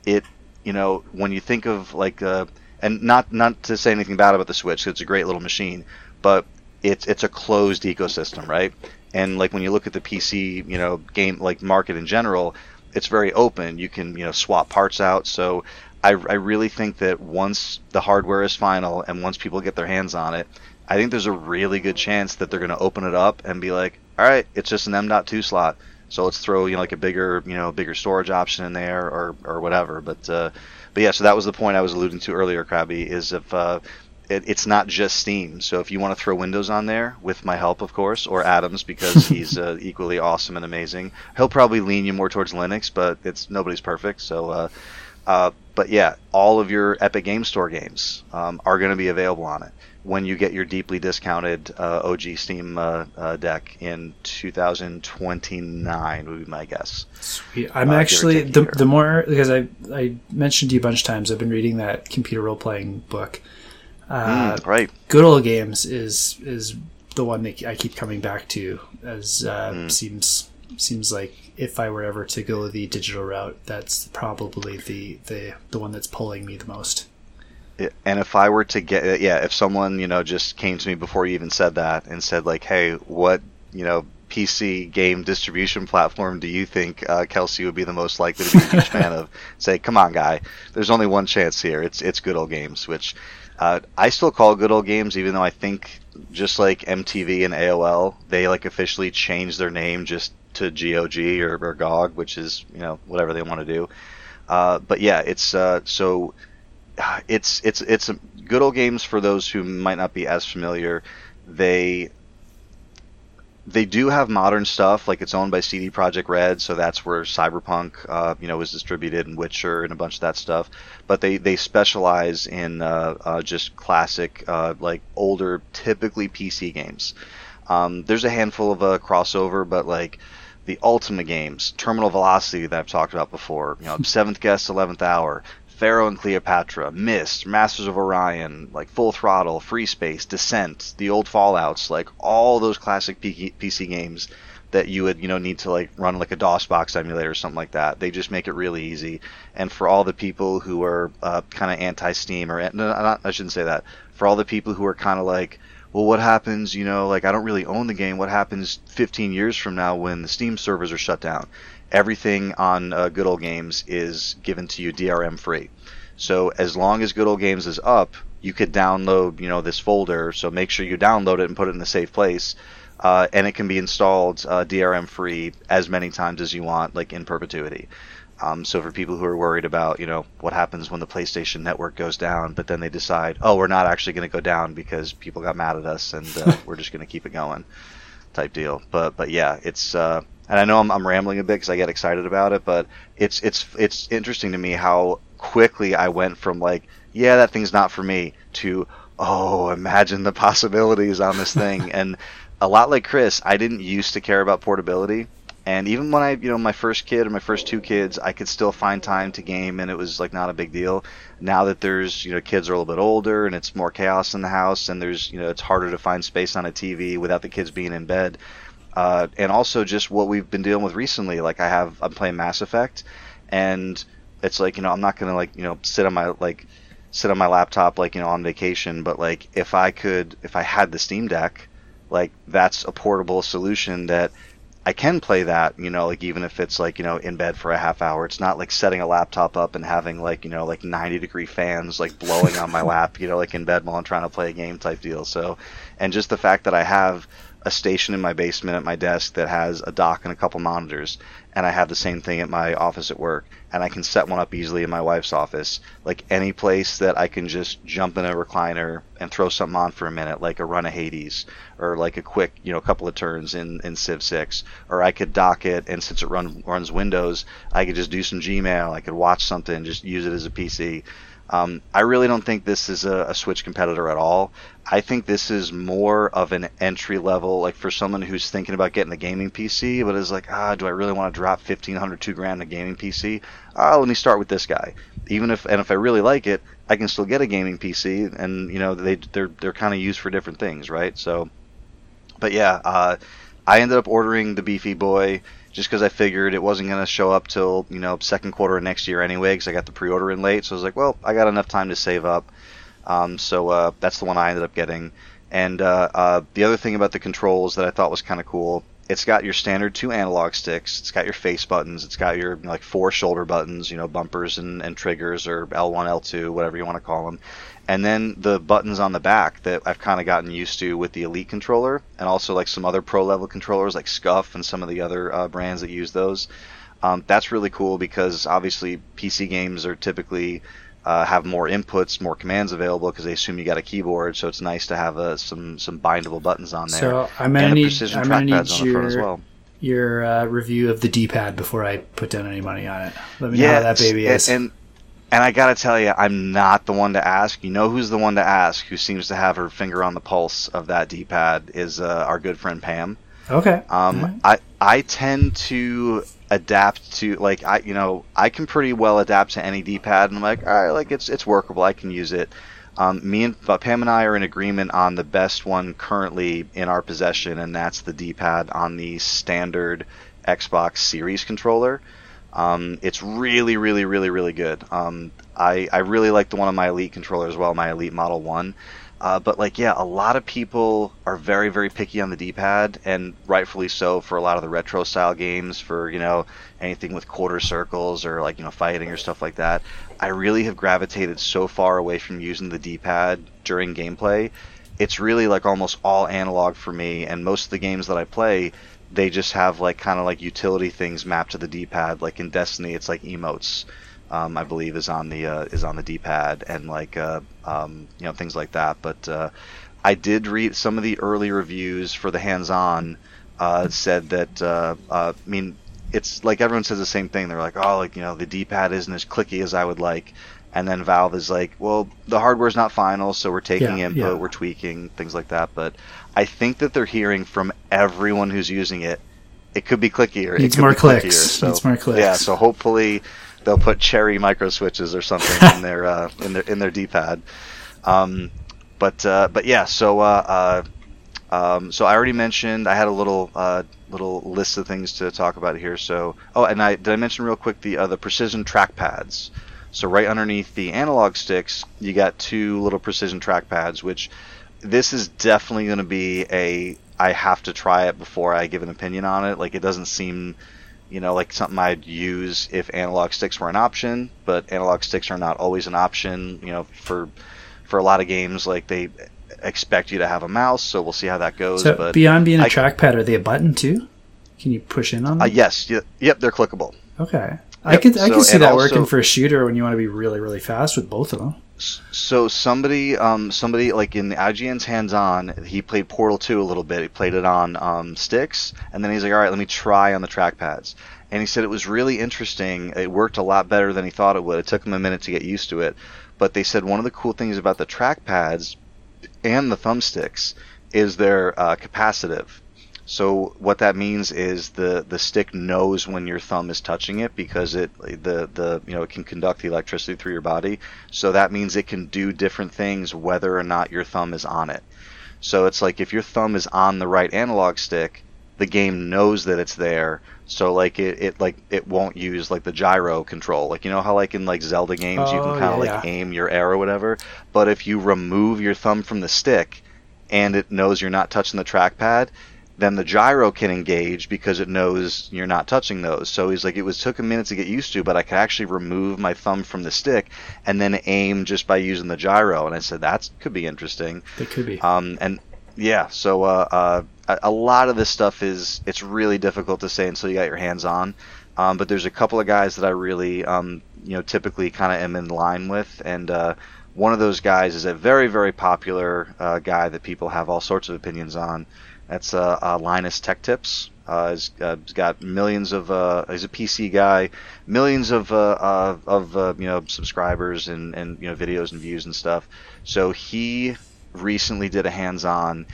it, you know, when you think of like, uh, and not not to say anything bad about the Switch, it's a great little machine, but it's it's a closed ecosystem, right? And like when you look at the PC, you know, game like market in general, it's very open. You can you know swap parts out. So I, I really think that once the hardware is final and once people get their hands on it, I think there's a really good chance that they're going to open it up and be like, all right, it's just an M.2 slot. So let's throw you know like a bigger you know bigger storage option in there or or whatever. But uh, but yeah, so that was the point I was alluding to earlier, Krabby, is if uh, it, it's not just Steam. So if you want to throw Windows on there, with my help, of course, or Adams because [laughs] he's uh, equally awesome and amazing, he'll probably lean you more towards Linux, but it's nobody's perfect. So uh, uh, but yeah, all of your Epic Game Store games um, are going to be available on it when you get your deeply discounted uh, OG Steam uh, uh, deck in 2029 would be my guess. Sweet. I'm uh, actually the, the more because I I mentioned to you a bunch of times. I've been reading that computer role playing book. Mm, right. Good old games is is the one that I keep coming back to as mm. seems seems like if I were ever to go the digital route, that's probably the the the one that's pulling me the most. And if I were to get, yeah, if someone you know just came to me before you even said that and said like, hey, what you know PC game distribution platform do you think uh, Kelsey would be the most likely to be a huge [laughs] fan of? Say, come on, guy. There's only one chance here. It's it's Good Old Games, which uh, I still call Good Old Games, even though I think just like MTV and AOL, they like officially changed their name just to GOG or, or GOG, which is you know whatever they want to do. Uh, but yeah, it's uh, so [sighs] it's it's it's good old games for those who might not be as familiar. They they do have modern stuff, like it's owned by CD Projekt Red, so that's where Cyberpunk, uh, you know, was distributed, and Witcher, and a bunch of that stuff. But they they specialize in uh, uh, just classic, uh, like older, typically PC games. Um, there's a handful of uh, crossover, but like the Ultima games, Terminal Velocity that I've talked about before, you know, [laughs] Seventh Guest, Eleventh Hour, Pharaoh and Cleopatra, Myst, Masters of Orion, like Full Throttle, Free Space, Descent, the old Fallout's, like all those classic PC games that you would you know need to like run like a DOS box emulator or something like that. They just make it really easy. And for all the people who are uh, kind of anti Steam or no, I shouldn't say that. For all the people who are kind of like, well, what happens? You know, like I don't really own the game. What happens 15 years from now when the Steam servers are shut down? Everything on uh, Good Old Games is given to you DRM free. So as long as Good Old Games is up, you could download, you know, this folder. So make sure you download it and put it in a safe place, uh, and it can be installed uh, DRM free as many times as you want, like in perpetuity. Um, so for people who are worried about, you know, what happens when the PlayStation Network goes down, but then they decide, oh, we're not actually going to go down because people got mad at us, and uh, [laughs] we're just going to keep it going, type deal. But but yeah, it's uh, and I know I'm, I'm rambling a bit because I get excited about it, but it's it's it's interesting to me how quickly I went from like, yeah, that thing's not for me, to oh, imagine the [laughs] possibilities on this thing. [laughs] and a lot like Chris, I didn't used to care about portability. And even when I, you know, my first kid or my first two kids, I could still find time to game, and it was like not a big deal. Now that there's, you know, kids are a little bit older, and it's more chaos in the house, and there's, you know, it's harder to find space on a TV without the kids being in bed. Uh, and also just what we've been dealing with recently. Like I have, I'm playing Mass Effect, and it's like you know I'm not gonna like you know sit on my like sit on my laptop like you know on vacation, but like if I could, if I had the Steam Deck, like that's a portable solution that I can play that, you know, like even if it's like, you know, in bed for a half hour. It's not like setting a laptop up and having like, you know, like 90 degree fans like blowing on my [laughs] lap, you know, like in bed while I'm trying to play a game type deal. So, and just the fact that I have a station in my basement at my desk that has a dock and a couple monitors, and I have the same thing at my office at work, and I can set one up easily in my wife's office. Like any place that I can just jump in a recliner and throw something on for a minute, like a run of Hades, or like a quick, you know, couple of turns in, in Civ 6, or I could dock it, and since it run, runs Windows, I could just do some Gmail, I could watch something, just use it as a PC. Um, I really don't think this is a, a, Switch competitor at all. I think this is more of an entry level, like for someone who's thinking about getting a gaming PC, but is like, ah, do I really want to drop fifteen hundred, two grand a gaming PC? Ah, let me start with this guy. Even if, and if I really like it, I can still get a gaming PC, and you know they they're they're kind of used for different things, right? So, but yeah, uh, I ended up ordering the Beefy Boy just because I figured it wasn't going to show up till you know second quarter of next year anyway, because I got the pre-order in late. So I was like, well, I got enough time to save up. Um, so uh, that's the one I ended up getting. And uh, uh, the other thing about the controls that I thought was kind of cool, it's got your standard two analog sticks. It's got your face buttons. It's got your like four shoulder buttons, you know, bumpers and, and triggers or L1, L2, whatever you want to call them and then the buttons on the back that I've kind of gotten used to with the Elite controller, and also like some other pro level controllers like SCUF and some of the other uh, brands that use those. Um, that's really cool because obviously PC games are typically uh, have more inputs, more commands available because they assume you got a keyboard. So it's nice to have uh, some some bindable buttons on there. So I'm gonna need, I'm gonna need your, well. your uh, review of the D-pad before I put down any money on it. Let me yeah, know how that baby is. And, and and I gotta tell you, I'm not the one to ask. You know who's the one to ask? Who seems to have her finger on the pulse of that D-pad is uh, our good friend Pam. Okay. Um, right. I I tend to adapt to like I you know I can pretty well adapt to any D-pad, and I'm like, all right, like it's it's workable. I can use it. Um, me and uh, Pam and I are in agreement on the best one currently in our possession, and that's the D-pad on the standard Xbox Series controller. Um, it's really, really, really, really good. Um, I, I really like the one on my Elite controller as well, my Elite Model 1. Uh, but like, yeah, a lot of people are very, very picky on the D-pad, and rightfully so for a lot of the retro style games. For you know anything with quarter circles or like you know fighting or stuff like that. I really have gravitated so far away from using the D-pad during gameplay. It's really like almost all analog for me, and most of the games that I play, they just have like kind of like utility things mapped to the D-pad. Like in Destiny, it's like emotes. Um, I believe is on the uh, is on the D-pad and like uh, um, you know things like that. But uh, I did read some of the early reviews for the hands-on. uh, said that uh, uh, I mean it's like everyone says the same thing. They're like, oh, like you know, the D-pad isn't as clicky as I would like. And then Valve is like, well, the hardware's not final, so we're taking Yeah, input, yeah. we're tweaking things like that. But I think that they're hearing from everyone who's using it, it could be clickier. it Needs could more be clickier. clicks. So, Needs more clicks. Yeah, so hopefully they'll put cherry micro switches or something in [laughs] their uh, in their in their D-pad. Um, but uh, but yeah, so uh, uh, um, so I already mentioned I had a little uh, little list of things to talk about here. So oh, and I did I mention real quick the uh, the precision track pads. So right underneath the analog sticks, you got two little precision track pads, which this is definitely going to be a I have to try it before I give an opinion on it. Like it doesn't seem you know, like something I'd use if analog sticks were an option, but analog sticks are not always an option. You know, for for a lot of games, like they expect you to have a mouse, so we'll see how that goes. So but beyond being a I- trackpad, are they a button too? Can you push in on uh, yes, y- yep, they're clickable. Okay. I Yep, could I so- could see that also- working for a shooter when you want to be really really fast with both of them. So somebody, um, somebody like in the IGN's hands-on, he played Portal 2 a little bit. He played it on um, sticks, and then he's like, "All right, let me try on the trackpads." And he said it was really interesting. It worked a lot better than he thought it would. It took him a minute to get used to it, but they said one of the cool things about the trackpads and the thumbsticks is they're uh, capacitive. So what that means is the the stick knows when your thumb is touching it because it the the you know it can conduct the electricity through your body. So that means it can do different things whether or not your thumb is on it. So it's like if your thumb is on the right analog stick, the game knows that it's there. So like it, it like it won't use like the gyro control. Like you know how like in like Zelda games you Oh, can kind of yeah, like aim your arrow or whatever. But if you remove your thumb from the stick and it knows you're not touching the trackpad, then the gyro can engage because it knows you're not touching those. So he's like, it was took a minute to get used to, but I could actually remove my thumb from the stick and then aim just by using the gyro. And I said that could be interesting. It could be. Um, and yeah, so uh, uh, a, a lot of this stuff is it's really difficult to say until you got your hands on. Um, but there's a couple of guys that I really, um, you know, typically kind of am in line with, and uh, one of those guys is a very, very popular uh, guy that people have all sorts of opinions on. That's uh, uh, Linus Tech Tips. Uh, he's, he's got millions of. He's a PC guy, millions of of you know subscribers and and you know videos and views and stuff. So he recently did a hands-on,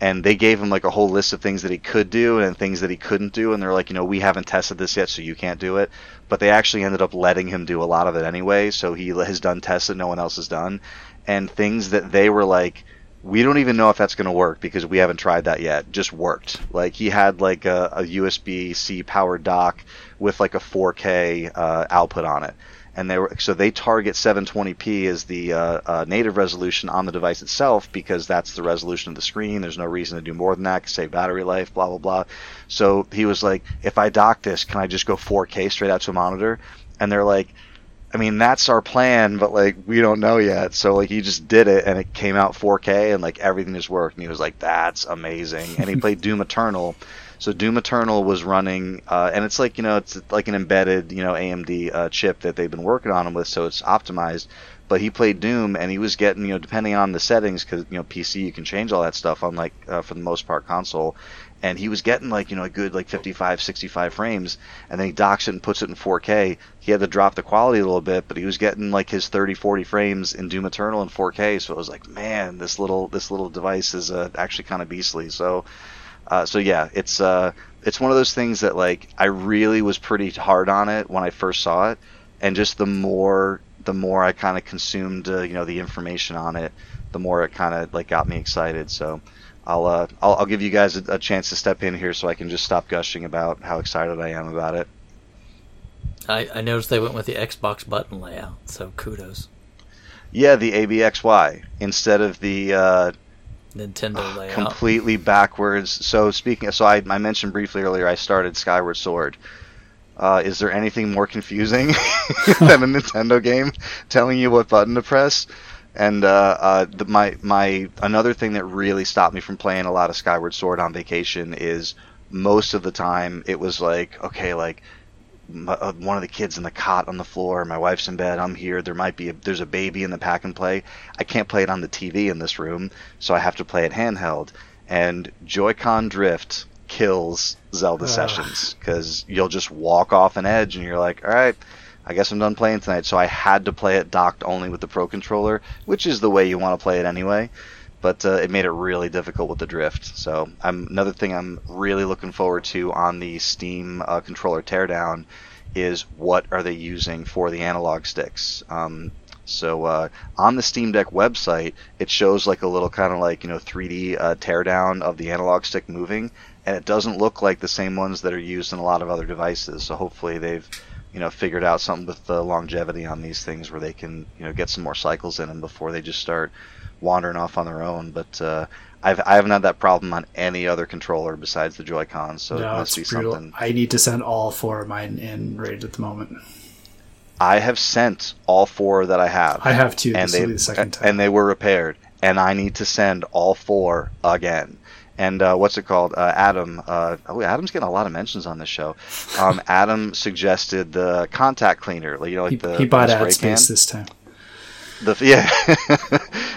and they gave him like a whole list of things that he could do and things that he couldn't do, and they're like, you know, we haven't tested this yet, so you can't do it. But they actually ended up letting him do a lot of it anyway. So he has done tests that no one else has done, and things that they were like we don't even know if that's going to work because we haven't tried that yet. Just worked. Like he had like a, a USB C powered dock with like a 4K uh, output on it, and they were so they target 720p as the uh, uh, native resolution on the device itself because that's the resolution of the screen. There's no reason to do more than that. Save battery life. Blah blah blah. So he was like, if I dock this, can I just go 4K straight out to a monitor? And they're like, I mean, that's our plan, but like we don't know yet. So like he just did it, and it came out 4K, and like everything just worked. And he was like, "That's amazing." And he [laughs] played Doom Eternal. So Doom Eternal was running, uh, and it's like you know, it's like an embedded you know AMD uh, chip that they've been working on him with, so it's optimized. But he played Doom, and he was getting you know, depending on the settings, because you know PC you can change all that stuff, unlike uh, for the most part console and he was getting like you know a good like 55 65 frames and then he docks it and puts it in 4k he had to drop the quality a little bit but he was getting like his 30 40 frames in doom eternal in 4k so it was like man this little this little device is uh, actually kind of beastly. So uh, so yeah it's uh it's one of those things that like i really was pretty hard on it when i first saw it and just the more the more i kind of consumed uh, you know the information on it the more it kind of like got me excited. So I'll, uh, I'll I'll give you guys a, a chance to step in here so I can just stop gushing about how excited I am about it. I, I noticed they went with the Xbox button layout, so kudos. Yeah, the ABXY instead of the uh, Nintendo layout. completely backwards. So speaking, so I, I mentioned briefly earlier I started Skyward Sword. Uh, is there anything more confusing [laughs] than a Nintendo game telling you what button to press? And uh, uh, the, my my another thing that really stopped me from playing a lot of Skyward Sword on vacation is most of the time it was like okay like m- uh, one of the kids in the cot on the floor, my wife's in bed, I'm here. There might be a, there's a baby in the pack and play. I can't play it on the TV in this room, so I have to play it handheld. And Joy-Con drift kills Zelda sessions because you'll just walk off an edge and you're like, all right, I guess I'm done playing tonight. So I had to play it docked only with the Pro controller, which is the way you want to play it anyway. But uh, it made it really difficult with the drift. So I'm another thing I'm really looking forward to on the Steam uh, controller teardown is what are they using for the analog sticks. Um, so uh, on the Steam Deck website, it shows like a little kind of like you know 3D uh, teardown of the analog stick moving, and it doesn't look like the same ones that are used in a lot of other devices. So hopefully they've you know figured out something with the longevity on these things where they can you know get some more cycles in them before they just start wandering off on their own. But uh, I've I haven't had that problem on any other controller besides the Joy Cons, so it must be brutal. something. I need to send all four of mine in right at the moment. I have sent all four that I have. I have two. and they the second time. and they were repaired, and I need to send all four again. And uh, what's it called? Uh, Adam. Uh, oh, Adam's getting a lot of mentions on this show. Um, [laughs] Adam suggested the contact cleaner. like, You know, like he, the he bought the ad spray space can. this time. The yeah,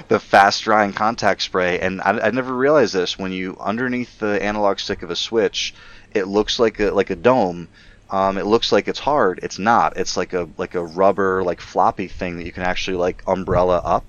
[laughs] the fast drying contact spray, and I, I never realized this. When you underneath the analog stick of a Switch, it looks like a like a dome. Um, it looks like it's hard. It's not. It's like a like a rubber like floppy thing that you can actually like umbrella up.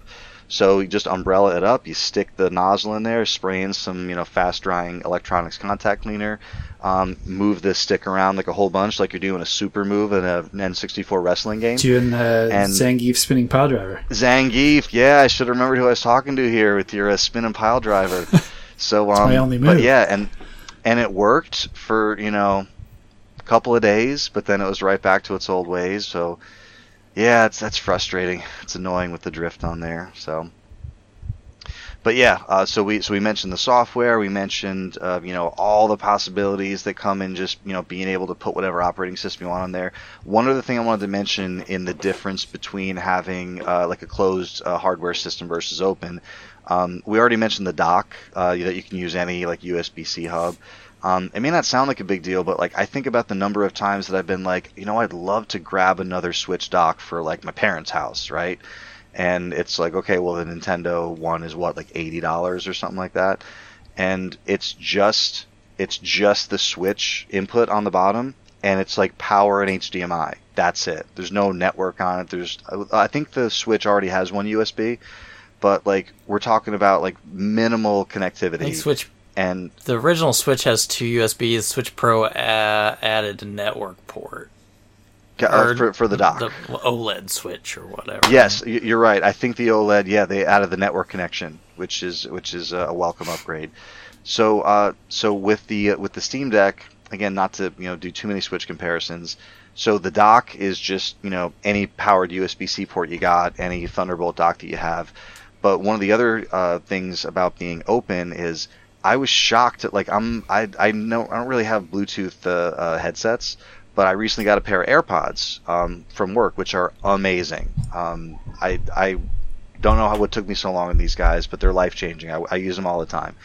So you just umbrella it up. You stick the nozzle in there, spray in some you know fast drying electronics contact cleaner. Um, move this stick around like a whole bunch, like you're doing a super move in a N64 wrestling game. Doing the And- Zangief spinning pile driver. Zangief, yeah, I should have remembered who I was talking to here with your uh, spin and pile driver. [laughs] So, um, my only move. but yeah, and and it worked for you know a couple of days, but then it was right back to its old ways. So, yeah, it's that's frustrating. It's annoying with the drift on there. So, but yeah, uh, so we so we mentioned the software. We mentioned uh, you know all the possibilities that come in just you know being able to put whatever operating system you want on there. One other thing I wanted to mention in the difference between having uh, like a closed uh, hardware system versus open. Um, we already mentioned the dock uh, that you can use any like USB-C hub. Um, it may not sound like a big deal, but like I think about the number of times that I've been like, you know, I'd love to grab another Switch dock for like my parents' house, right? And it's like, okay, well the Nintendo one is what, like eighty dollars or something like that, and it's just it's just the Switch input on the bottom, and it's like power and HDMI. That's it. There's no network on it. There's I think the Switch already has one USB, but like we're talking about like minimal connectivity Switch. And The original Switch has two USBs. Switch Pro uh, added a network port. uh, Or for, for the dock. The OLED Switch or whatever. Yes, you're right. I think the OLED, yeah, they added the network connection, which is which is a welcome upgrade. So, uh, so with the with the Steam Deck, again, not to you know do too many Switch comparisons. So the dock is just you know any powered USB-C port you got, any Thunderbolt dock that you have. But one of the other uh, things about being open is I was shocked at like I'm I I know I don't really have Bluetooth uh, uh, headsets, but I recently got a pair of AirPods um, from work, which are amazing. Um, I I don't know how it took me so long on these guys, but they're life changing. I, I use them all the time.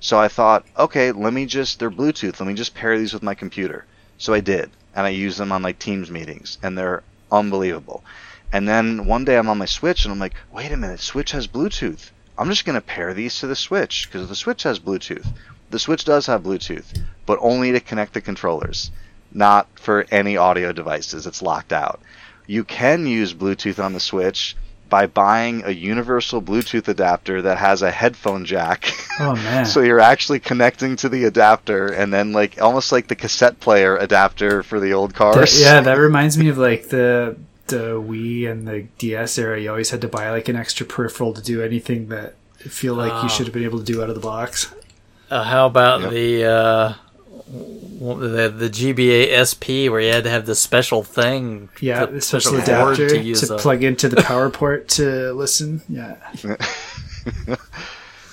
So I thought, okay, let me just they're Bluetooth. Let me just pair these with my computer. So I did, and I use them on like Teams meetings, and they're unbelievable. And then one day I'm on my Switch, and I'm like, wait a minute, Switch has Bluetooth. I'm just gonna pair these to the Switch because the Switch has Bluetooth. The Switch does have Bluetooth, but only to connect the controllers, not for any audio devices. It's locked out. You can use Bluetooth on the Switch by buying a universal Bluetooth adapter that has a headphone jack. Oh man. [laughs] so you're actually connecting to the adapter and then like almost like the cassette player adapter for the old That- cars. yeah, that reminds me of like the the Wii and the DS era. You always had to buy like an extra peripheral to do anything that feel like Oh. you should have been able to do out of the box. Uh, how about Yep. the uh, the the GBA SP where you had to have the special thing? Yeah, the the special adapter to, use a- plug into the power port to listen. Yeah, [laughs]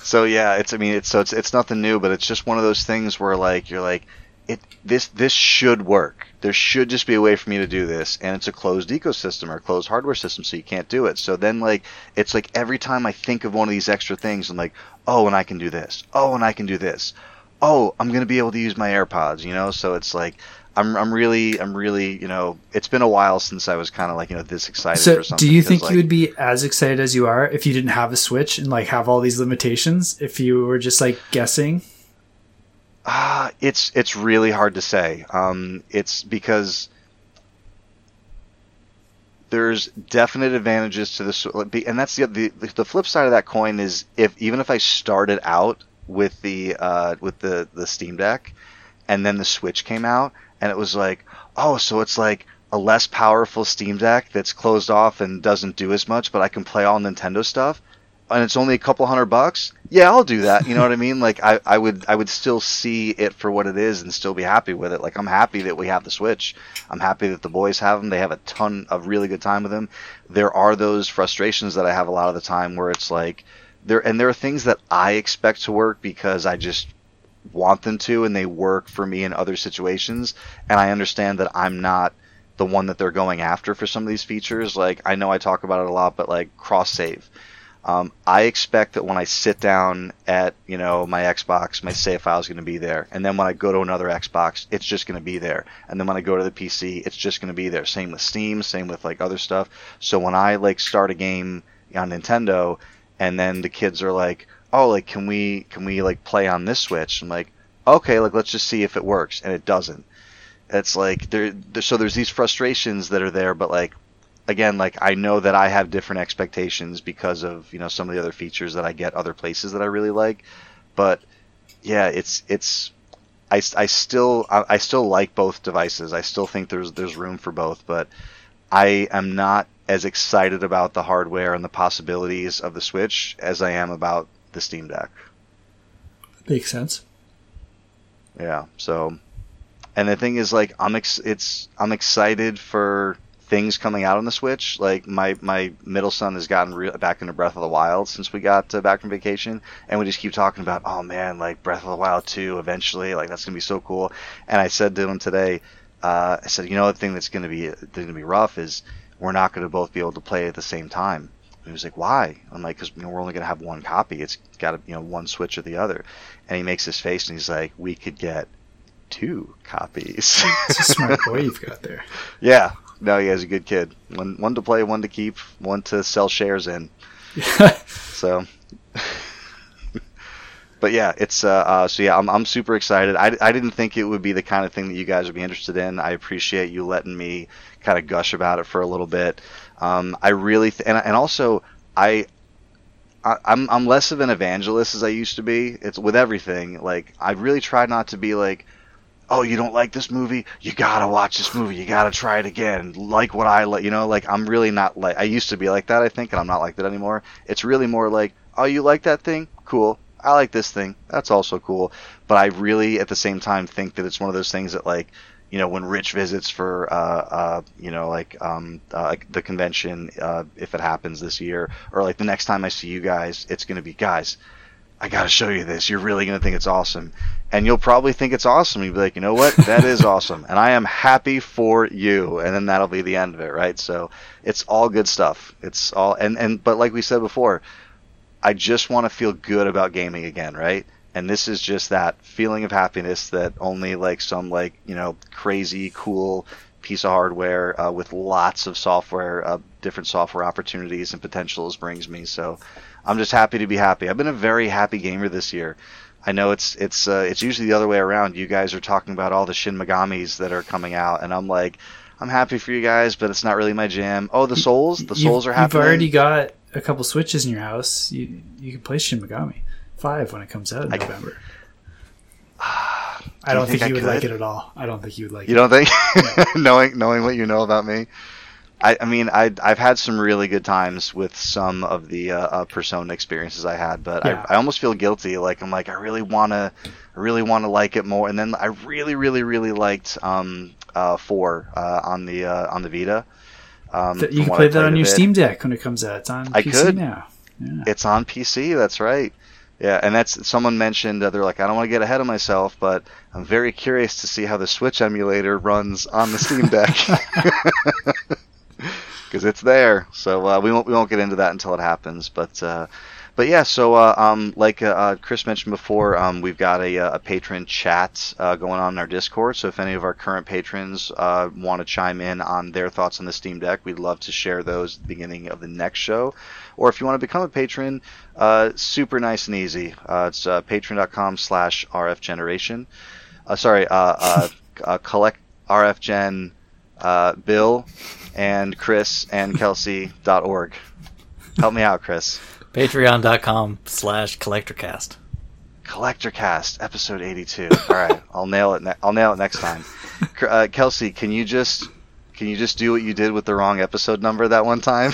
So yeah, it's I mean it's so it's it's nothing new, but it's just one of those things where like you're like it this this should work. There should just be a way for me to do this, and it's a closed ecosystem or a closed hardware system, so you can't do it. So then like it's like every time I think of one of these extra things, I'm like, oh, and I can do this. Oh, and I can do this. Oh, I'm gonna be able to use my AirPods. You know, so it's like. I'm, I'm really I'm really you know it's been a while since I was kind of like you know this excited So, do you think like, you would be as excited as you are if you didn't have a Switch and like have all these limitations? If you were just like guessing, Uh, it's it's really hard to say. Um, it's because there's definite advantages to this, and that's the, the the flip side of that coin is if even if I started out with the uh, with the the Steam Deck, and then the Switch came out, and it was like, oh, so it's like a less powerful Steam Deck that's closed off and doesn't do as much, but I can play all Nintendo stuff and it's only a couple hundred bucks, yeah, I'll do that. You know what I mean? Like I, I would I would still see it for what it is and still be happy with it. Like I'm happy that we have the Switch. I'm happy that the boys have them. They have a ton of really good time with them. There are those frustrations that I have a lot of the time where it's like there and there are things that I expect to work because I just want them to and they work for me in other situations and I understand that I'm not the one that they're going after for some of these features. Like I know I talk about it a lot, but like cross save um, I expect that when I sit down at you know my Xbox, my save file is going to be there, and then when I go to another Xbox, it's just going to be there, and then when I go to the PC, it's just going to be there. Same with Steam, same with like other stuff. So when I like start a game on Nintendo, and then the kids are like, "Oh, like can we can we like play on this Switch?" I'm like, "Okay, like let's just see if it works," and it doesn't. It's like there, so there's these frustrations that are there, but like again, like I know that I have different expectations because of you know some of the other features that I get other places that I really like, but yeah, it's it's I, I still I, I still like both devices. I still think there's there's room for both, but I am not as excited about the hardware and the possibilities of the Switch as I am about the Steam Deck. Makes sense. Yeah. So, and the thing is, like, I'm ex- it's I'm excited for things coming out on the Switch. Like my my middle son has gotten re- back into Breath of the Wild since we got uh, back from vacation, and we just keep talking about, oh man, like Breath of the Wild 2 eventually, like that's gonna be so cool. And I said to him today, uh, I said, you know, the thing that's gonna be gonna be rough is we're not gonna both be able to play at the same time. And he was like, why? I'm like, because you know, we're only gonna have one copy. It's got to you know one Switch or the other. And he makes his face and he's like, we could get two copies. it's a smart [laughs] boy you've got there. Yeah, no, he has a good kid. One one to play, one to keep, one to sell shares in. [laughs] so, [laughs] but yeah, it's uh, uh, so yeah, I'm I'm super excited. I, I didn't think it would be the kind of thing that you guys would be interested in. I appreciate you letting me kind of gush about it for a little bit. Um, I really th- and and also I I, am I'm less of an evangelist as I used to be. It's with everything. Like I really try not to be like, oh, you don't like this movie? You gotta watch this movie. You gotta try it again. Like what I like, you know, like I'm really not like, I used to be like that, I think, and I'm not like that anymore. It's really more like, oh, you like that thing? Cool. I like this thing. That's also cool. But I really, at the same time, think that it's one of those things that, like, you know, when Rich visits for, uh, uh, you know, like um, uh, the convention, uh, if it happens this year, or like the next time I see you guys, it's going to be, guys, I got to show you this. You're really going to think it's awesome. And you'll probably think it's awesome. You'll be like, you know what? That is awesome. And I am happy for you. And then that'll be the end of it, right? So it's all good stuff. It's all, and, and, but like we said before, I just want to feel good about gaming again, right? And this is just that feeling of happiness that only like some like, you know, crazy, cool piece of hardware uh, with lots of software, uh, different software opportunities and potentials brings me. So, I'm just happy to be happy. I've been a very happy gamer this year. I know it's it's uh, it's usually the other way around. You guys are talking about all the Shin Megamis that are coming out, and I'm like, I'm happy for you guys, but it's not really my jam. Oh, the Souls, the Souls are happening. You've already got a couple Switches in your house. You you can play Shin Megami Five when it comes out in I, November. [sighs] I don't think, think you would like it at all. I don't think you would like you it. You don't think? No. [laughs] knowing knowing what you know about me. I, I mean, I, I've had some really good times with some of the uh, uh, Persona experiences I had, but yeah. I, I almost feel guilty. Like I'm like I really wanna, I really want to like it more. And then I really, really, really liked um, uh, four uh, on the uh, on the Vita. Um, you can play that on your bit. Steam Deck when it comes out. It's on I PC could. now. Yeah. It's on PC. That's right. Yeah, and that's someone mentioned uh, they're like, I don't want to get ahead of myself, but I'm very curious to see how the Switch emulator runs on the Steam Deck. [laughs] [laughs] because it's there. So uh, we won't we won't get into that until it happens. But uh, but yeah, so uh, um, like uh, uh, Chris mentioned before, um, we've got a, uh, a patron chat uh, going on in our Discord. So if any of our current patrons uh, want to chime in on their thoughts on the Steam Deck, we'd love to share those at the beginning of the next show. Or if you want to become a patron, super nice and easy. it's patreon.com slash RF rfgeneration. sorry, [laughs] collect rfgen Bill and Chris and Kelsey.org. Help me out, Chris. Patreon.com slash collectorcast. Collectorcast, episode 82. All right, [laughs] I'll nail it. Ne- I'll nail it next time. Uh, Kelsey, can you just can you just do what you did with the wrong episode number that one time?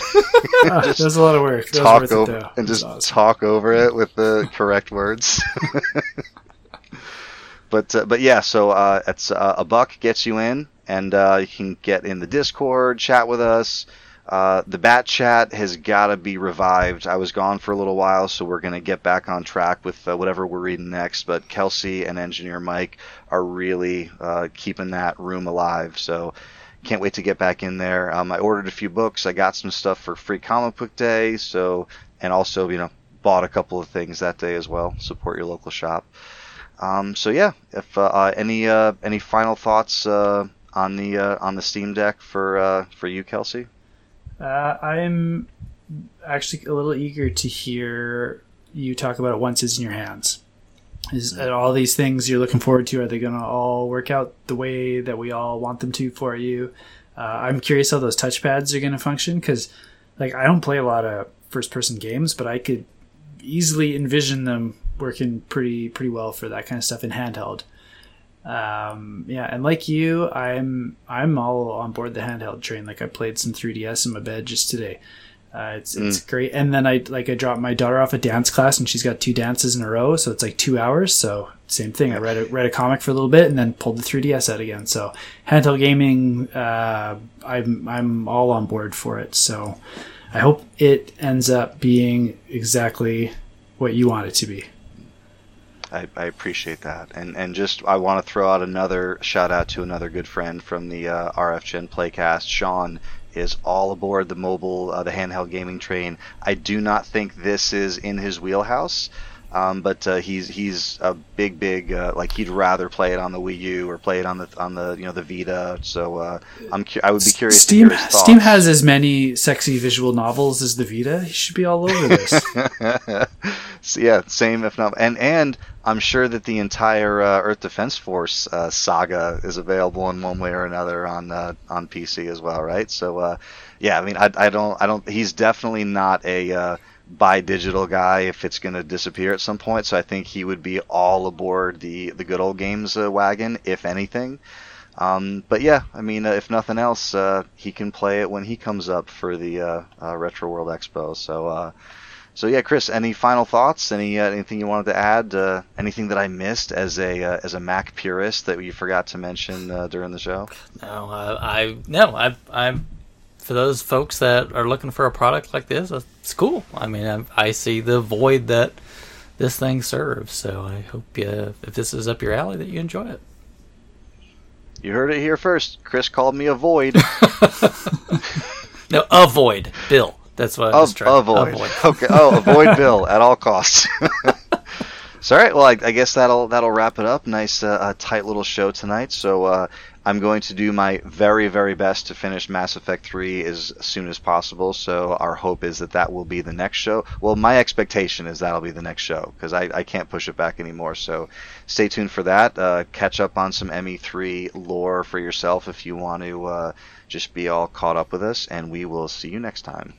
ah, [laughs] [laughs] just a lot of work. talk over and just awesome. talk over it with the correct words. But uh, but yeah, so uh, it's uh, a buck gets you in, and uh, you can get in the Discord, chat with us. Uh, the bat chat has got to be revived. I was gone for a little while, so we're going to get back on track with uh, whatever we're reading next. But Kelsey and Engineer Mike are really keeping that room alive. So can't wait to get back in there. Um, I ordered a few books. I got some stuff for Free Comic Book Day. So and also you know bought a couple of things that day as well. Support your local shop. Um, so yeah, if uh, uh, any any final thoughts on the on the Steam Deck for for you, Kelsey? Uh, I'm actually a little eager to hear you talk about it once it's in your hands. Is all these things you're looking forward to? Are they going to all work out the way that we all want them to for you? Uh, I'm curious how those touchpads are going to function because, like, I don't play a lot of first-person games, but I could easily envision them working pretty pretty well for that kind of stuff in handheld. Um, yeah, and like you, I'm I'm all on board the handheld train. Like I played some 3DS in my bed just today. Uh, it's it's mm. great. And then I like I dropped my daughter off at dance class, and she's got two dances in a row, so it's like two hours. So same thing. I read a, read a comic for a little bit, and then pulled the 3DS out again. So handheld gaming, uh, I'm I'm all on board for it. So I hope it ends up being exactly what you want it to be. I, I, appreciate that, and and just I want to throw out another shout out to another good friend from the uh, RF Gen Playcast, Sean is all aboard the mobile, uh, the handheld gaming train. I do not think this is in his wheelhouse. Um, but uh, he's he's a big big uh, like he'd rather play it on the Wii U or play it on the on the you know the Vita. So uh, I'm cu- I would be curious. Steam Steam has as many sexy visual novels as the Vita. He should be all over [laughs] this. so, yeah, same if not and and I'm sure that the entire uh, Earth Defense Force uh, saga is available in one way or another on uh, on PC as well, right? So yeah, I mean I, I don't I don't he's definitely not a buy digital guy if it's going to disappear at some point. So I think he would be all aboard the the good old games uh, wagon, if anything. Um, but yeah, I mean, uh, if nothing else, uh, he can play it when he comes up for the uh, uh, Retro World Expo. So, uh, so yeah, Chris, any final thoughts? Any anything you wanted to add? anything that I missed as a as a Mac purist that you forgot to mention during the show? No, I no, I I'm for those folks that are looking for a product like this, it's cool. I mean, I, I see the void that this thing serves. So I hope you, if this is up your alley, that you enjoy it. You heard it here first. Chris called me a void. [laughs] [laughs] no, avoid Bill. That's what I was trying. Avoid. avoid. okay. Oh, avoid [laughs] Bill at all costs. so, all right. Well, I, I, guess that'll that'll wrap it up. Nice, uh, tight little show tonight. So, uh, I'm going to do my very, very best to finish Mass Effect 3 as soon as possible. So our hope is that that will be the next show. Well, my expectation is that'll be the next show because I, I can't push it back anymore. So stay tuned for that. Uh, catch up on some ME3 lore for yourself if you want to uh, just be all caught up with us. And we will see you next time.